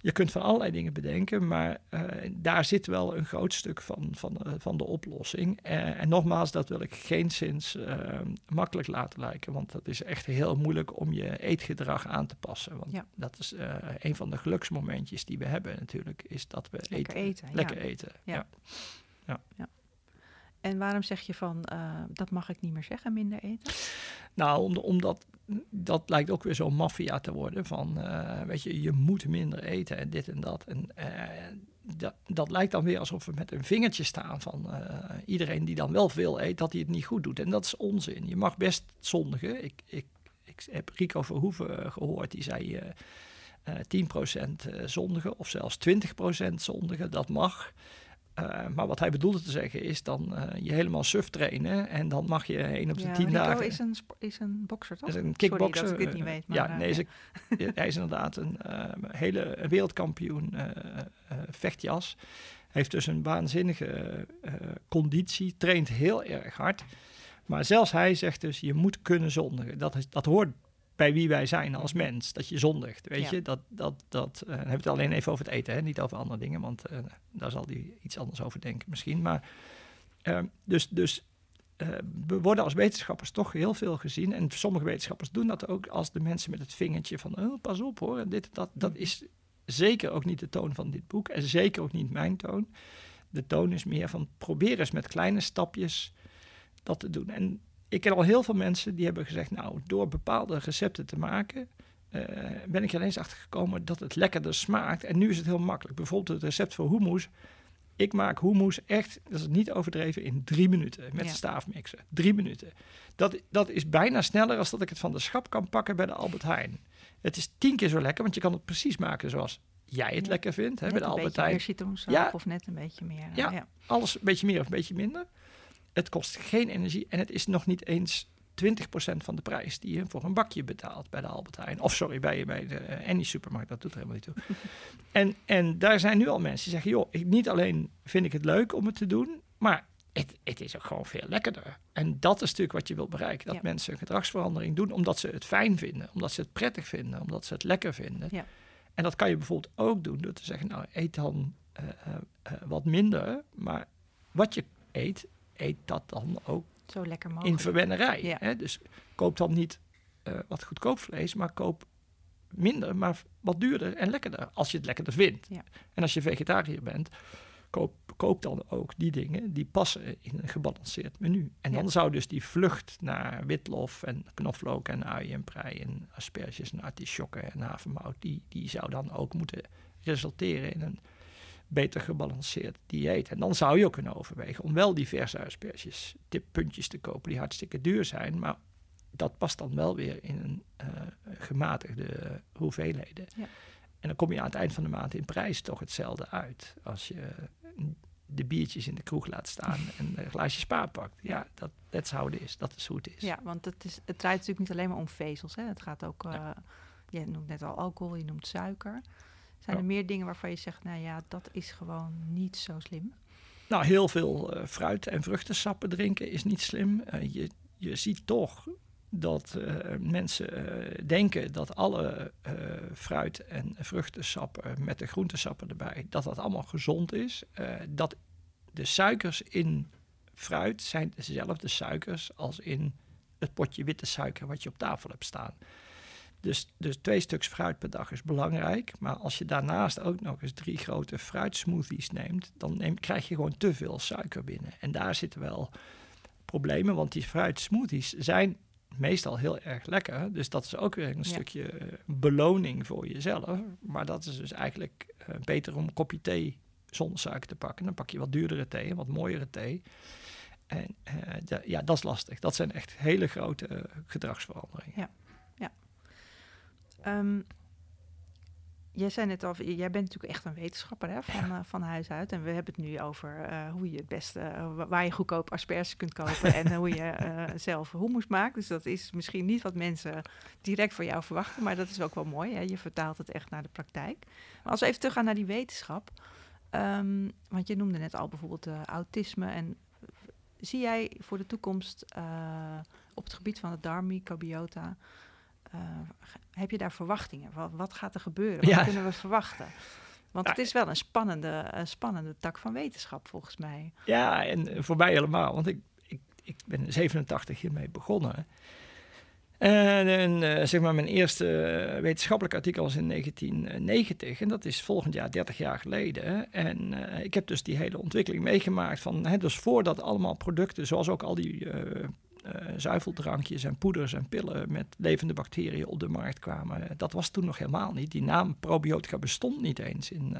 Je kunt van allerlei dingen bedenken, maar eh, daar zit wel een groot stuk van, van, eh, van de oplossing. Eh, en nogmaals, dat wil ik geen zins eh, makkelijk laten lijken, want dat is echt heel moeilijk om je eetgedrag aan te passen. Want Ja. dat is een van de geluksmomentjes die we hebben natuurlijk, is dat we Lekker eten, ja. Lekker eten, Ja. ja. En waarom zeg je van, dat mag ik niet meer zeggen, minder eten? Nou, om, omdat dat lijkt ook weer zo'n maffia te worden van, eh, weet je, je moet minder eten en dit en dat. En eh, dat, dat lijkt dan weer alsof we met een vingertje staan van eh, iedereen die dan wel veel eet, dat hij het niet goed doet. En dat is onzin. Je mag best zondigen. Ik, ik, ik heb Rico Verhoeven gehoord, die zei uh, 10% zondigen of zelfs 20% zondigen, dat mag. Uh, maar wat hij bedoelde te zeggen is dan uh, je helemaal suf trainen en dan mag je één op de ja, tien Rico dagen. is een, is een bokser, toch? Is een kickbokser. Sorry dat ik dit niet weet. Maar, ja, nee, is hij is inderdaad een hele wereldkampioen vechtjas. Heeft dus een waanzinnige conditie, traint heel erg hard. Maar zelfs hij zegt dus, je moet kunnen zondigen. Dat, is, dat hoort bij wie wij zijn als mens. Dat je zondigt, weet Ja. je. Dat, dat, dat, uh, dan hebben we het alleen even over het eten, hè? niet over andere dingen. Want uh, daar zal hij iets anders over denken misschien. Maar uh, dus, dus we worden als wetenschappers toch heel veel gezien. En sommige wetenschappers doen dat ook als de mensen met het vingertje van... Oh, pas op hoor, dit, dat, dat is zeker ook niet de toon van dit boek. En zeker ook niet mijn toon. De toon is meer van probeer eens met kleine stapjes dat te doen. En ik ken al heel veel mensen die hebben gezegd, nou, door bepaalde recepten te maken, uh, ben ik er ineens achter gekomen dat het lekkerder smaakt. En nu is het heel makkelijk. Bijvoorbeeld het recept voor hummus. Ik maak hummus echt, dat is niet overdreven, in drie minuten met ja. staafmixen. Drie minuten. Dat, dat is bijna sneller als dat ik het van de schap kan pakken bij de Albert Heijn. Het is tien keer zo lekker, want je kan het precies maken zoals jij het ja. lekker vindt. Hè, net bij de een Albert beetje Heijn. meer citroensap ja. of net een beetje meer. Ja, alles een beetje meer of een beetje minder. Het kost geen energie en het is nog niet eens 20% van de prijs die je voor een bakje betaalt bij de Albert Heijn. Of sorry, bij, bij de uh, Annie supermarkt, dat doet er helemaal niet toe. [LAUGHS] en, en daar zijn nu al mensen die zeggen, joh, ik, niet alleen vind ik het leuk om het te doen, maar het, het is ook gewoon veel lekkerder. En dat is natuurlijk wat je wilt bereiken. Dat Ja. mensen een gedragsverandering doen omdat ze het fijn vinden, omdat ze het prettig vinden, omdat ze het lekker vinden. Ja. En dat kan je bijvoorbeeld ook doen door te zeggen, nou, eet dan uh, uh, wat minder, maar wat je eet, eet dat dan ook Zo lekker mogelijk. in verwennerij. Ja. Hè? Dus koop dan niet uh, wat goedkoop vlees, maar koop minder, maar wat duurder en lekkerder. Als je het lekkerder vindt. Ja. En als je vegetariër bent, koop, koop dan ook die dingen die passen in een gebalanceerd menu. En dan Ja. zou dus die vlucht naar witlof en knoflook en ui en prei en asperges en artisjokken en havermout, die, die zou dan ook moeten resulteren in een beter gebalanceerd dieet. En dan zou je ook kunnen overwegen om wel die verse asperges, tippuntjes te kopen die hartstikke duur zijn, maar dat past dan wel weer in een uh, gematigde hoeveelheden. Ja. En dan kom je aan het eind van de maand in prijs toch hetzelfde uit als je de biertjes in de kroeg laat staan en een glaasje spa pakt. Ja, dat that's how it is. Dat is hoe het is. Ja, want het, is, het draait natuurlijk niet alleen maar om vezels. Hè. Het gaat ook, uh, ja. je noemt net al alcohol, je noemt suiker. Zijn er meer dingen waarvan je zegt, nou ja, dat is gewoon niet zo slim? Nou, heel veel uh, fruit- en vruchtensappen drinken is niet slim. Uh, je, je ziet toch dat uh, mensen denken dat alle fruit- en vruchtensappen met de groentesappen erbij, dat dat allemaal gezond is. dat de suikers in fruit zijn dezelfde suikers als in het potje witte suiker wat je op tafel hebt staan. Dus, dus twee stuks fruit per dag is belangrijk. Maar als je daarnaast ook nog eens drie grote fruitsmoothies neemt, dan neem, krijg je gewoon te veel suiker binnen. En daar zitten wel problemen, want die fruitsmoothies zijn meestal heel erg lekker. Dus dat is ook weer een ja. stukje uh, beloning voor jezelf. Maar dat is dus eigenlijk uh, beter om een kopje thee zonder suiker te pakken. Dan pak je wat duurdere thee, wat mooiere thee. En uh, de, ja, dat is lastig. Dat zijn echt hele grote uh, gedragsveranderingen. Ja. Um, jij zei net al, jij bent natuurlijk echt een wetenschapper hè, van, ja. uh, van huis uit. En we hebben het nu over uh, hoe je het beste, uh, waar je goedkoop asperges kunt kopen en hoe je [LAUGHS] zelf hummus maakt. Dus dat is misschien niet wat mensen direct van jou verwachten, maar dat is ook wel mooi. Hè? Je vertaalt het echt naar de praktijk. Maar als we even teruggaan naar die wetenschap. Um, want je noemde net al bijvoorbeeld autisme. En zie jij voor de toekomst op het gebied van het darmmicrobiota... Uh, heb je daar verwachtingen? Wat, wat, gaat er gebeuren? Wat ja. kunnen we verwachten? Want ja. het is wel een spannende, uh, spannende tak van wetenschap, volgens mij. Ja, en voor mij helemaal. Want ik, ik, ik ben 87 hiermee begonnen. En, en uh, zeg maar, mijn eerste wetenschappelijk artikel was in 1990. En dat is volgend jaar 30 jaar geleden. En ik heb dus die hele ontwikkeling meegemaakt. Van, hè, dus voordat allemaal producten, zoals ook al die zuiveldrankjes en poeders en pillen met levende bacteriën op de markt kwamen. Dat was toen nog helemaal niet. Die naam probiotica bestond niet eens in,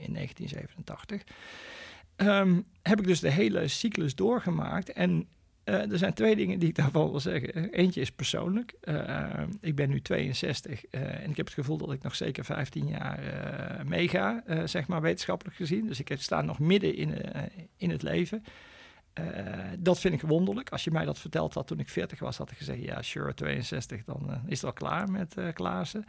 in 1987. Ehm, heb ik dus de hele cyclus doorgemaakt. En uh, er zijn twee dingen die ik [LAUGHS] daarvan wil zeggen. Eentje is persoonlijk. Ik ben nu 62 uh, en ik heb het gevoel dat ik nog zeker 15 jaar meega, zeg maar wetenschappelijk gezien. Dus ik sta nog midden in, in het leven. Dat vind ik wonderlijk. Als je mij dat verteld had toen ik 40 was, had ik gezegd: ja, sure, 62, dan is het al klaar met Klaassen.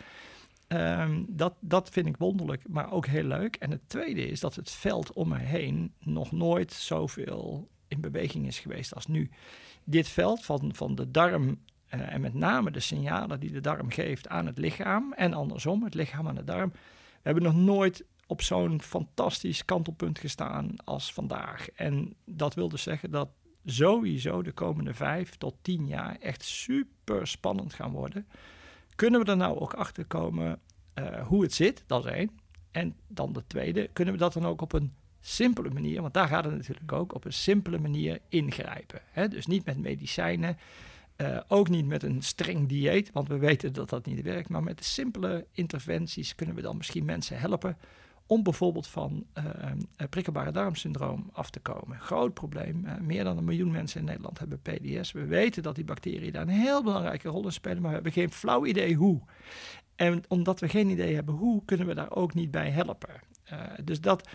Um, dat, dat vind ik wonderlijk, maar ook heel leuk. En het tweede is dat het veld om me heen nog nooit zoveel in beweging is geweest als nu. Dit veld van, van de darm uh, en met name de signalen die de darm geeft aan het lichaam en andersom, het lichaam aan de darm. We hebben nog nooit op zo'n fantastisch kantelpunt gestaan als vandaag. En dat wil dus zeggen dat sowieso de komende vijf tot tien jaar echt super spannend gaan worden. Kunnen we er nou ook achter komen uh, hoe het zit? Dat is één. En dan de tweede, kunnen we dat dan ook op een simpele manier, want daar gaat het natuurlijk ook, op een simpele manier ingrijpen. Hè? Dus niet met medicijnen, uh, ook niet met een streng dieet, want we weten dat dat niet werkt, maar met simpele interventies kunnen we dan misschien mensen helpen om bijvoorbeeld van uh, prikkelbare darmsyndroom af te komen. Groot probleem. Meer dan een miljoen mensen in Nederland hebben PDS. We weten dat die bacteriën daar een heel belangrijke rol in spelen, maar we hebben geen flauw idee hoe. En omdat we geen idee hebben hoe, kunnen we daar ook niet bij helpen. dus dat,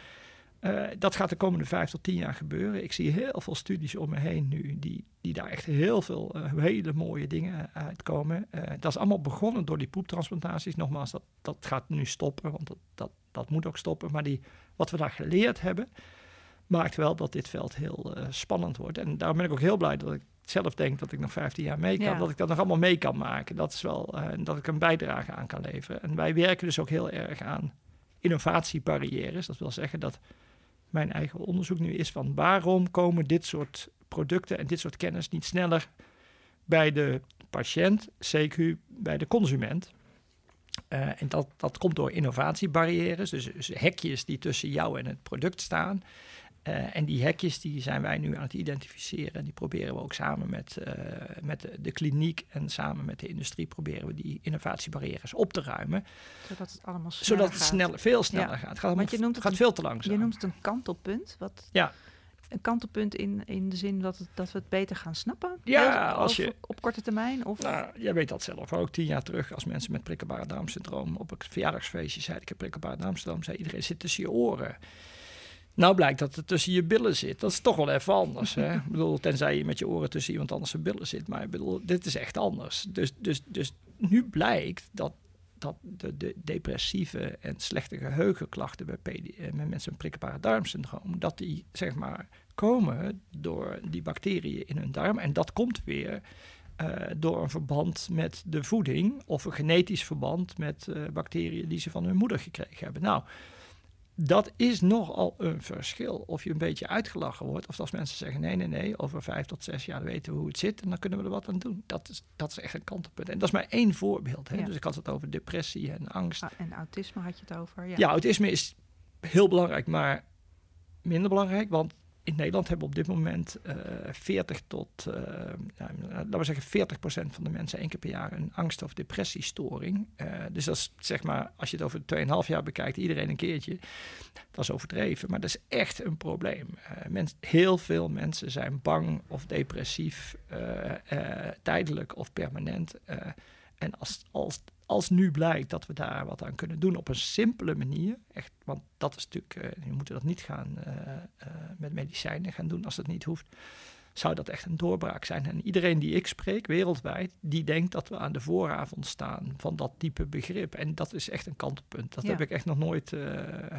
uh, dat gaat de komende vijf tot tien jaar gebeuren. Ik zie heel veel studies om me heen nu die, die daar echt heel veel uh, hele mooie dingen uitkomen. Uh, dat is allemaal begonnen door die poeptransplantaties. Nogmaals, dat, dat gaat nu stoppen, want dat, dat, dat moet ook stoppen. Maar die, wat we daar geleerd hebben, maakt wel dat dit veld heel spannend wordt. En daarom ben ik ook heel blij dat ik zelf denk dat ik nog 15 jaar mee kan. Dat ik dat nog allemaal mee kan maken. Dat is wel, dat ik een bijdrage aan kan leveren. En wij werken dus ook heel erg aan innovatiebarrières. Dat wil zeggen dat mijn eigen onderzoek nu is van waarom komen dit soort producten en dit soort kennis niet sneller bij de patiënt, CQ bij de consument. Uh, en dat, dat komt door innovatiebarrières, dus, dus, hekjes die tussen jou en het product staan. Uh, en die hekjes die zijn wij nu aan het identificeren. En die proberen we ook samen met, uh, met de, de, kliniek en samen met de industrie proberen we die innovatiebarrières op te ruimen. Zodat het allemaal sneller Zodat het sneller, veel sneller ja. gaat. Het gaat, Want je noemt het gaat een, veel te langzaam. Je noemt het een kantelpunt. Wat, ja. Een kantelpunt in, in de zin dat, het, dat we het beter gaan snappen? Ja, als je... Op korte termijn? Of? Nou, jij weet dat zelf. Ook tien jaar terug, als mensen met prikkelbare darmsyndroom op een verjaardagsfeestje zeiden... ik heb prikkelbare darmsyndroom, zei iedereen zit tussen je oren. Nou blijkt dat het tussen je billen zit. Dat is toch wel even anders. Hè? ik bedoel, tenzij je met je oren tussen iemand anders zijn billen zit. Maar ik bedoel, dit is echt anders. Dus, dus, dus nu blijkt dat, dat de, de depressieve en slechte geheugenklachten bij eh, met mensen met prikkelbare darmsyndroom, dat die zeg maar komen door die bacteriën in hun darm. En dat komt weer uh, door een verband met de voeding of een genetisch verband met uh, bacteriën die ze van hun moeder gekregen hebben. Nou, dat is nogal een verschil. Of je een beetje uitgelachen wordt, of als mensen zeggen: nee, nee, nee, over vijf tot zes jaar weten we hoe het zit en dan kunnen we er wat aan doen. Dat is, dat is echt een kantelpunt. En dat is maar één voorbeeld. Hè? Dus ik had het over depressie en angst. Ah, en autisme had je het over. Ja. ja, autisme is heel belangrijk, maar minder belangrijk, want in Nederland hebben op dit moment uh, eh, 40 tot, uh, nou, laten we zeggen 40 procent van de mensen één keer per jaar een angst- of depressiestoring. Uh, dus dat is zeg maar, als je het over 2,5 jaar bekijkt, iedereen een keertje. Dat is overdreven, maar dat is echt een probleem. Mens, heel veel mensen zijn bang of depressief, tijdelijk of permanent. en als, als als nu blijkt dat we daar wat aan kunnen doen op een simpele manier, echt, want dat is natuurlijk, uh, je moet dat niet gaan uh, uh, met medicijnen gaan doen als dat niet hoeft, zou dat echt een doorbraak zijn. En iedereen die ik spreek wereldwijd, die denkt dat we aan de vooravond staan van dat type begrip. En dat is echt een kantelpunt. Dat heb ik echt nog nooit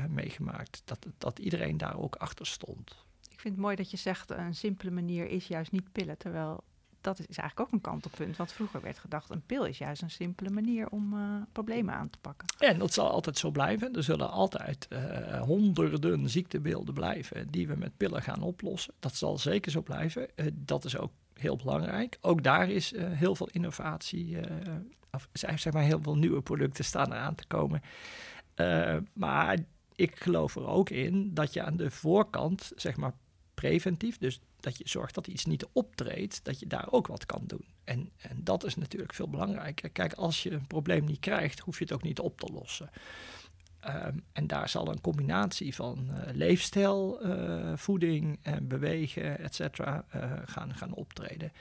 meegemaakt. Dat, dat iedereen daar ook achter stond. Ik vind het mooi dat je zegt, een simpele manier is juist niet pillen, terwijl dat is eigenlijk ook een kantelpunt. Want vroeger werd gedacht, een pil is juist een simpele manier om uh, problemen aan te pakken. En dat zal altijd zo blijven. Er zullen altijd uh, honderden ziektebeelden blijven die we met pillen gaan oplossen. Dat zal zeker zo blijven. Uh, dat is ook heel belangrijk. Ook daar is heel veel innovatie, of zeg maar heel veel nieuwe producten staan eraan te komen. maar ik geloof er ook in dat je aan de voorkant, zeg maar preventief, dus dat je zorgt dat iets niet optreedt, dat je daar ook wat kan doen. En, en dat is natuurlijk veel belangrijker. Kijk, als je een probleem niet krijgt, hoef je het ook niet op te lossen. Ehm, en daar zal een combinatie van uh, leefstijl, uh, voeding en bewegen, et cetera, uh, gaan, gaan optreden.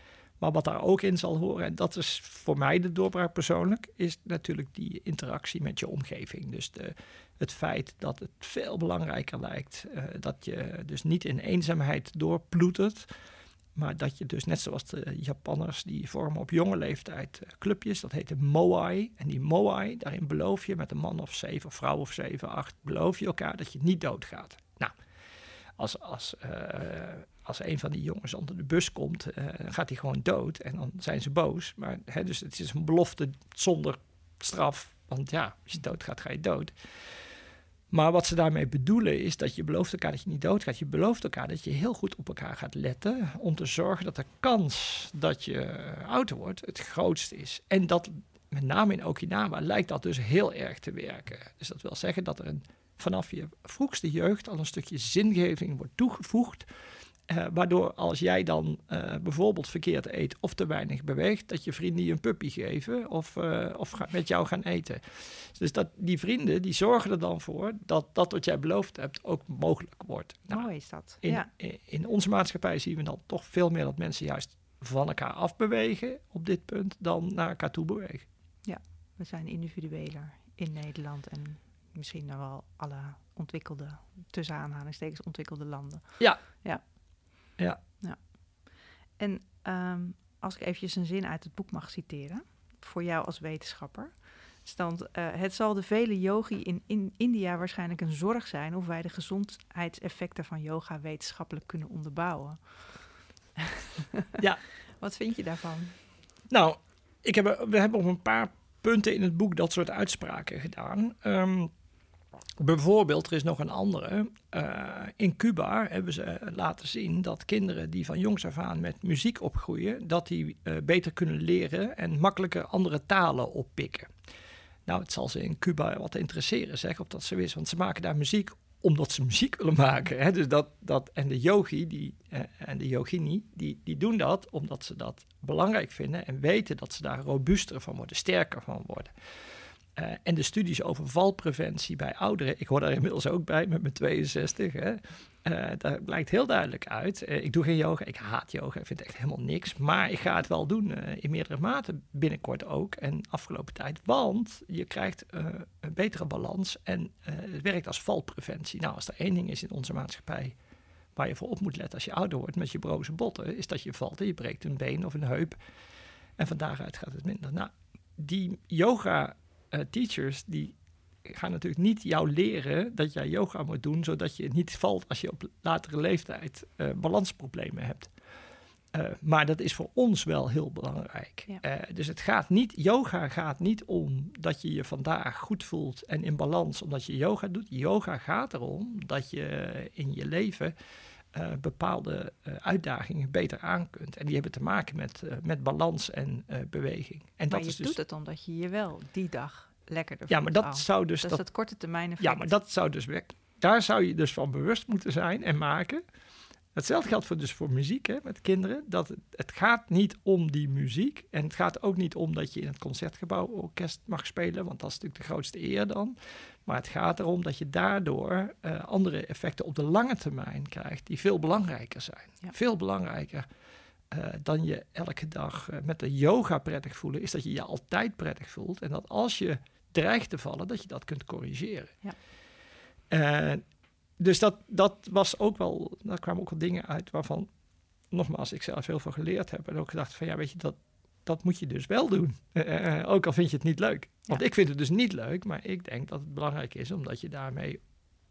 Maar wat daar ook in zal horen, en dat is voor mij de doorbraak persoonlijk, is natuurlijk die interactie met je omgeving. Dus de, het feit dat het veel belangrijker lijkt dat je dus niet in eenzaamheid doorploetert. Maar dat je dus, net zoals de Japanners, die vormen op jonge leeftijd uh, clubjes. Dat heet de Moai. En die Moai, daarin beloof je met een man of zeven, of vrouw of zeven, acht, beloof je elkaar dat je niet doodgaat. Nou, als, als, uh, als een van die jongens onder de bus komt, dan gaat hij gewoon dood. En dan zijn ze boos. Maar hè, dus het is een belofte zonder straf. Want ja, als je doodgaat, ga je dood. Maar wat ze daarmee bedoelen is dat je belooft elkaar dat je niet doodgaat. Je belooft elkaar dat je heel goed op elkaar gaat letten om te zorgen dat de kans dat je ouder wordt het grootste is. En dat met name in Okinawa lijkt dat dus heel erg te werken. Dus dat wil zeggen dat er een, vanaf je vroegste jeugd al een stukje zingeving wordt toegevoegd uh, waardoor als jij dan uh, bijvoorbeeld verkeerd eet of te weinig beweegt, dat je vrienden je een puppy geven of, uh, of ga, met jou gaan eten. Dus dat, die vrienden die zorgen er dan voor dat dat wat jij beloofd hebt ook mogelijk wordt. Nou, Mooi is dat. In, ja. in, in onze maatschappij zien we dan toch veel meer dat mensen juist van elkaar afbewegen op dit punt dan naar elkaar toe bewegen. Ja, we zijn individueler in Nederland en misschien nog wel alle ontwikkelde, tussen aanhalingstekens ontwikkelde landen. Ja. Ja. Ja. ja. En um, als ik eventjes een zin uit het boek mag citeren, voor jou als wetenschapper. Stand, uh, het zal de vele yogi in, in India waarschijnlijk een zorg zijn of wij de gezondheidseffecten van yoga wetenschappelijk kunnen onderbouwen. [LAUGHS] ja. Wat vind je daarvan? Nou, ik heb, we hebben op een paar punten in het boek dat soort uitspraken gedaan. Um, Bijvoorbeeld, er is nog een andere. Uh, in Cuba hebben ze laten zien dat kinderen die van jongs af aan met muziek opgroeien, dat die uh, beter kunnen leren en makkelijker andere talen oppikken. Nou, het zal ze in Cuba wat interesseren, zeg, of dat zo is, want ze maken daar muziek omdat ze muziek willen maken. Hè? Dus dat, dat, en de yogi die, uh, en de yogini, die, die doen dat omdat ze dat belangrijk vinden en weten dat ze daar robuuster van worden, sterker van worden. Uh, en de studies over valpreventie bij ouderen, ik hoor daar inmiddels ook bij met mijn 62, hè, uh, daar blijkt heel duidelijk uit. Uh, ik doe geen yoga, ik haat yoga, ik vind echt helemaal niks. Maar ik ga het wel doen in meerdere maten, binnenkort ook en afgelopen tijd. Want je krijgt een betere balans en het werkt als valpreventie. Nou, als er één ding is in onze maatschappij waar je voor op moet letten als je ouder wordt met je broze botten, is dat je valt en je breekt een been of een heup. En van daaruit gaat het minder. Nou, die yoga uh, teachers die gaan natuurlijk niet jou leren dat jij yoga moet doen, zodat je niet valt als je op latere leeftijd uh, balansproblemen hebt. Uh, maar dat is voor ons wel heel belangrijk. Ja. dus het gaat niet, yoga gaat niet om dat je je vandaag goed voelt en in balans omdat je yoga doet. Yoga gaat erom dat je in je leven uh, bepaalde uh, uitdagingen beter aan kunt. En die hebben te maken met, uh, met balans en beweging. En maar dat je is dus, doet het omdat je je wel die dag lekkerder Ja, maar dat zou dus... Dat, dat is korte termijn effect. Ja, maar dat zou dus weg... Daar zou je dus van bewust moeten zijn en maken. Hetzelfde geldt voor, dus voor muziek hè, met kinderen. Dat het, het, gaat niet om die muziek. En het gaat ook niet om dat je in het concertgebouw orkest mag spelen. Want dat is natuurlijk de grootste eer dan. Maar het gaat erom dat je daardoor uh, andere effecten op de lange termijn krijgt. Die veel belangrijker zijn. Ja. Veel belangrijker uh, dan je elke dag uh, met de yoga prettig voelen. Is dat je je altijd prettig voelt. En dat als je dreigt te vallen, dat je dat kunt corrigeren. Ja. dus dat, dat was ook wel, daar kwamen ook wel dingen uit waarvan, nogmaals, ik zelf heel veel geleerd heb. En ook gedacht van, ja, weet je, dat, dat moet je dus wel doen. Uh, ook al vind je het niet leuk. Want ja. ik vind het dus niet leuk, maar ik denk dat het belangrijk is, omdat je daarmee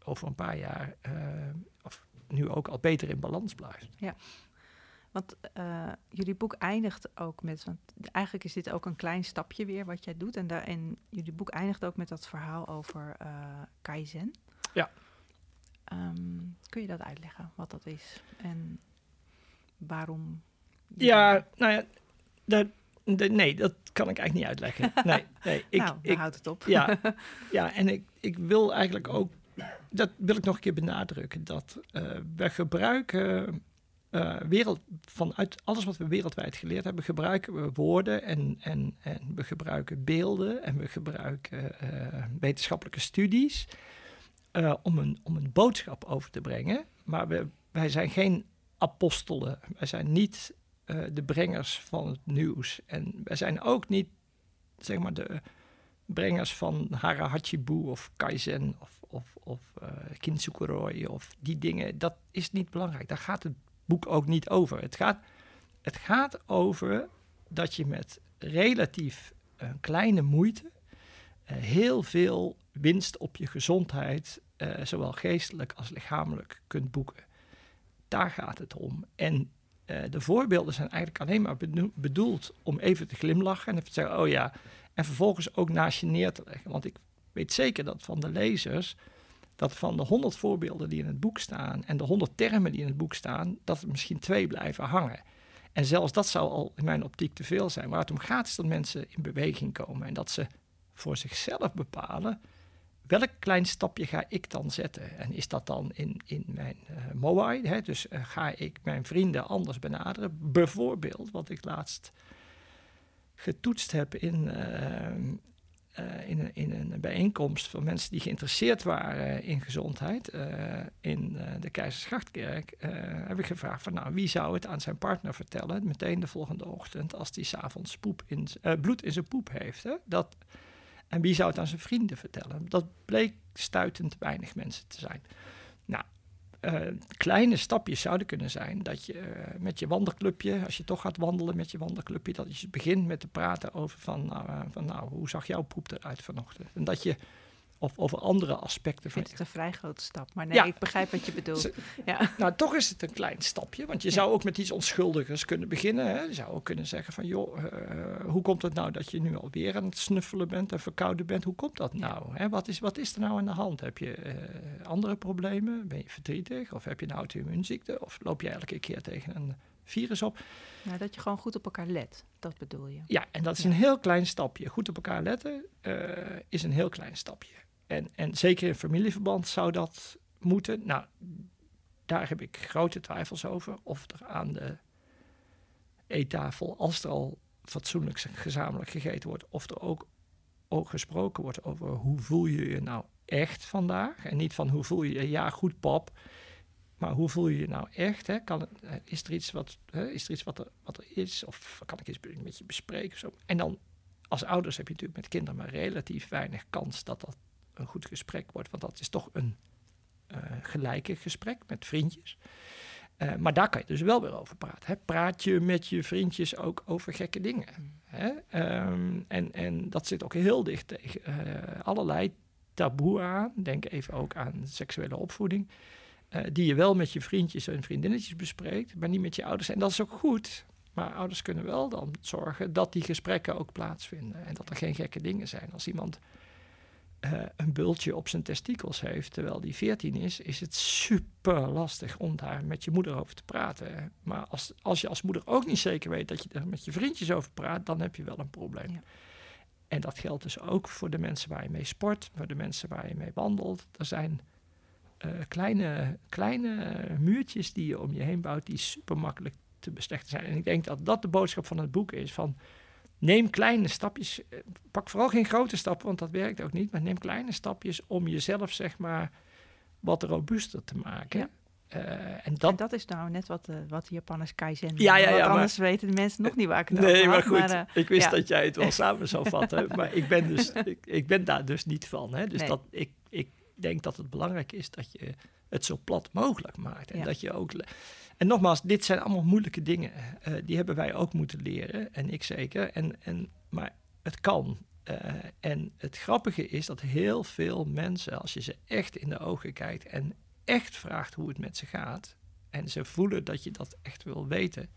over een paar jaar, uh, of nu ook al beter in balans blijft. Ja. Want uh, jullie boek eindigt ook met, want eigenlijk is dit ook een klein stapje weer wat jij doet. En, daar, en jullie boek eindigt ook met dat verhaal over Kaizen. Ja. Um, kun je dat uitleggen, wat dat is en waarom? Ja, nou ja, dat, nee, dat kan ik eigenlijk niet uitleggen. [LAUGHS] Nee, nee ik, nou, ik houdt het op. Ja, [LAUGHS] ja en ik, ik wil eigenlijk ook, dat wil ik nog een keer benadrukken, dat uh, we gebruiken uh, wereld, vanuit alles wat we wereldwijd geleerd hebben, gebruiken we woorden en, en, en we gebruiken beelden en we gebruiken uh, wetenschappelijke studies om, een, om een boodschap over te brengen. Maar we, wij zijn geen apostelen. Wij zijn niet de brengers van het nieuws. En wij zijn ook niet, zeg maar, de brengers van Hara Hachibu of Kaizen of, of, of uh, Kintsukuroi of die dingen. Dat is niet belangrijk. Daar gaat het boek ook niet over. Het gaat, het gaat over dat je met relatief uh, kleine moeite heel veel winst op je gezondheid, zowel geestelijk als lichamelijk, kunt boeken. Daar gaat het om. En de voorbeelden zijn eigenlijk alleen maar bedoeld om even te glimlachen en even te zeggen: oh ja, en vervolgens ook naast je neer te leggen. Want ik weet zeker dat van de lezers, dat van de honderd voorbeelden die in het boek staan en de honderd termen die in het boek staan, dat er misschien twee blijven hangen. En zelfs dat zou al in mijn optiek te veel zijn. Waar het om gaat is dat mensen in beweging komen en dat ze voor zichzelf bepalen welk klein stapje ga ik dan zetten? En is dat dan in, in mijn uh, Moai? Hè? Dus uh, ga ik mijn vrienden anders benaderen? Bijvoorbeeld, wat ik laatst getoetst heb in, uh, in, een, in, een bijeenkomst van mensen die geïnteresseerd waren in gezondheid in de Keizersgrachtkerk, heb ik gevraagd van nou, wie zou het aan zijn partner vertellen meteen de volgende ochtend als die s'avonds in, bloed in zijn poep heeft. Hè? Dat, en wie zou het aan zijn vrienden vertellen? Dat bleek stuitend weinig mensen te zijn. Nou, uh, kleine stapjes zouden kunnen zijn dat je uh, met je wandelclubje, als je toch gaat wandelen met je wandelclubje, dat je begint met te praten over van, uh, van nou, hoe zag jouw poep eruit vanochtend? En dat je of over andere aspecten. Van... Het een vrij grote stap, maar nee, ik begrijp wat je bedoelt. [LAUGHS] ja. Nou, toch is het een klein stapje, want je zou ook met iets onschuldigers kunnen beginnen. Hè? Je zou ook kunnen zeggen van, joh, uh, hoe komt het nou dat je nu alweer aan het snuffelen bent en verkouden bent? Hoe komt dat nou? Hè? Wat, is, wat is er nou aan de hand? Heb je uh, andere problemen? Ben je verdrietig? Of heb je een auto-immuunziekte? Of loop je elke keer tegen een virus op? Nou, dat je gewoon goed op elkaar let, dat bedoel je. Ja, en dat is een heel klein stapje. Goed op elkaar letten is een heel klein stapje. En, en zeker in familieverband zou dat moeten. Nou, daar heb ik grote twijfels over. Of er aan de eettafel, als er al fatsoenlijk gezamenlijk gegeten wordt, of er ook, ook gesproken wordt over hoe voel je je nou echt vandaag. En niet van hoe voel je je, ja goed pap, maar hoe voel je je nou echt? Hè? Kan het, is er iets, wat, hè? Is er, iets wat, er, wat er is? Of kan ik iets met je bespreken? Zo? En dan als ouders heb je natuurlijk met kinderen maar relatief weinig kans dat dat een goed gesprek wordt. Want dat is toch een uh, gelijke gesprek met vriendjes. Uh, maar daar kan je dus wel weer over praten. Hè? Praat je met je vriendjes ook over gekke dingen? Hè? Um, en, en dat zit ook heel dicht tegen uh, allerlei taboe aan. Denk even ook aan seksuele opvoeding. die je wel met je vriendjes en vriendinnetjes bespreekt, maar niet met je ouders. En dat is ook goed. Maar ouders kunnen wel dan zorgen dat die gesprekken ook plaatsvinden. En dat er geen gekke dingen zijn. Als iemand uh, een bultje op zijn testikels heeft terwijl die 14 is, is het super lastig om daar met je moeder over te praten. Maar als, als je als moeder ook niet zeker weet dat je er met je vriendjes over praat, dan heb je wel een probleem. Ja. En dat geldt dus ook voor de mensen waar je mee sport, voor de mensen waar je mee wandelt. Er zijn uh, kleine, kleine muurtjes die je om je heen bouwt, die super makkelijk te beslechten zijn. En ik denk dat dat de boodschap van het boek is: van neem kleine stapjes. Eh, pak vooral geen grote stappen, want dat werkt ook niet. Maar neem kleine stapjes om jezelf, zeg maar, wat robuuster te maken. Ja. Uh, en, dat, dat is nou net wat, uh, wat de Japanners kaizen ja, ja, ja, anders weten de mensen nog niet waar ik het nee, maar goed, maar, uh, ik wist ja. dat jij het wel [LAUGHS] samen zou vatten. maar ik ben, dus, [LAUGHS] ik, ik, ben daar dus niet van. Hè? Dus nee. dat, ik, ik denk dat het belangrijk is dat je het zo plat mogelijk maakt. En dat je ook en nogmaals, dit zijn allemaal moeilijke dingen. Uh, die hebben wij ook moeten leren, en ik zeker. En, en, maar het kan. Uh, en het grappige is dat heel veel mensen, als je ze echt in de ogen kijkt en echt vraagt hoe het met ze gaat, en ze voelen dat je dat echt wil weten,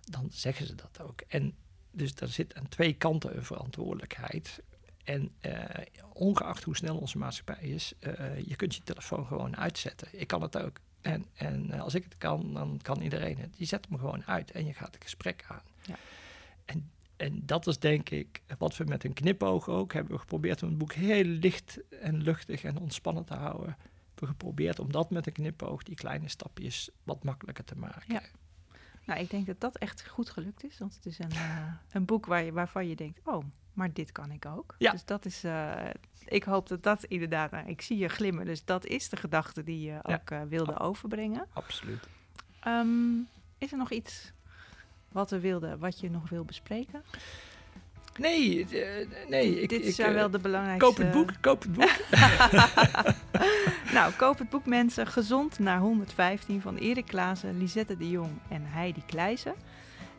dan zeggen ze dat ook. En dus daar zit aan twee kanten een verantwoordelijkheid. En uh, ongeacht hoe snel onze maatschappij is, je kunt je telefoon gewoon uitzetten. Ik kan het ook. En, en eh, als ik het kan, dan kan iedereen het. Je zet hem gewoon uit en je gaat het gesprek aan. Ja. En, en dat is denk ik wat we met een knipoog ook hebben we geprobeerd om het boek heel licht en luchtig en ontspannen te houden. geprobeerd om dat met een knipoog, die kleine stapjes, wat makkelijker te maken. Ja. Nou, ik denk dat dat echt goed gelukt is. Want het is een, uh, een boek waar je, waarvan je denkt, oh, maar dit kan ik ook. Ja. Dus dat is, uh, ik hoop dat dat inderdaad, nou, ik zie je glimmen. Dus dat is de gedachte die je Ja. ook uh, wilde overbrengen. Absoluut. Um, is er nog iets wat we wilden, wat je nog wil bespreken? Nee, uh, nee. Ik, Dit ik, zijn wel de belangrijkste... Koop het boek, koop het boek. [LAUGHS] nou, koop het boek mensen. Gezond naar 115 van Erik Klaassen, Lisette de Jong en Heidi Kleijsen.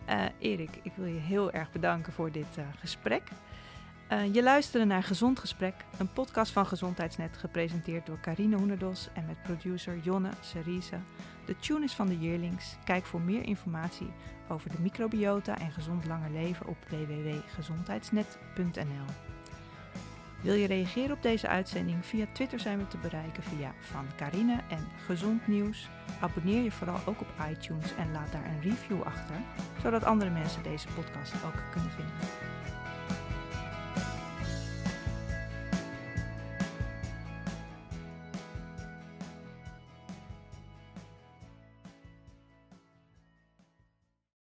Uh, Erik, ik wil je heel erg bedanken voor dit uh, gesprek. Uh, je luisterde naar Gezond Gesprek, een podcast van Gezondheidsnet, gepresenteerd door Carine Hoenderdos en met producer Jonne Cerise. De tune is van de Yearlings. Kijk voor meer informatie over de microbiota en gezond langer leven op www.gezondheidsnet.nl. Wil je reageren op deze uitzending? Via Twitter zijn we te bereiken via Van Carine en Gezond Nieuws. Abonneer je vooral ook op iTunes en laat daar een review achter, zodat andere mensen deze podcast ook kunnen vinden.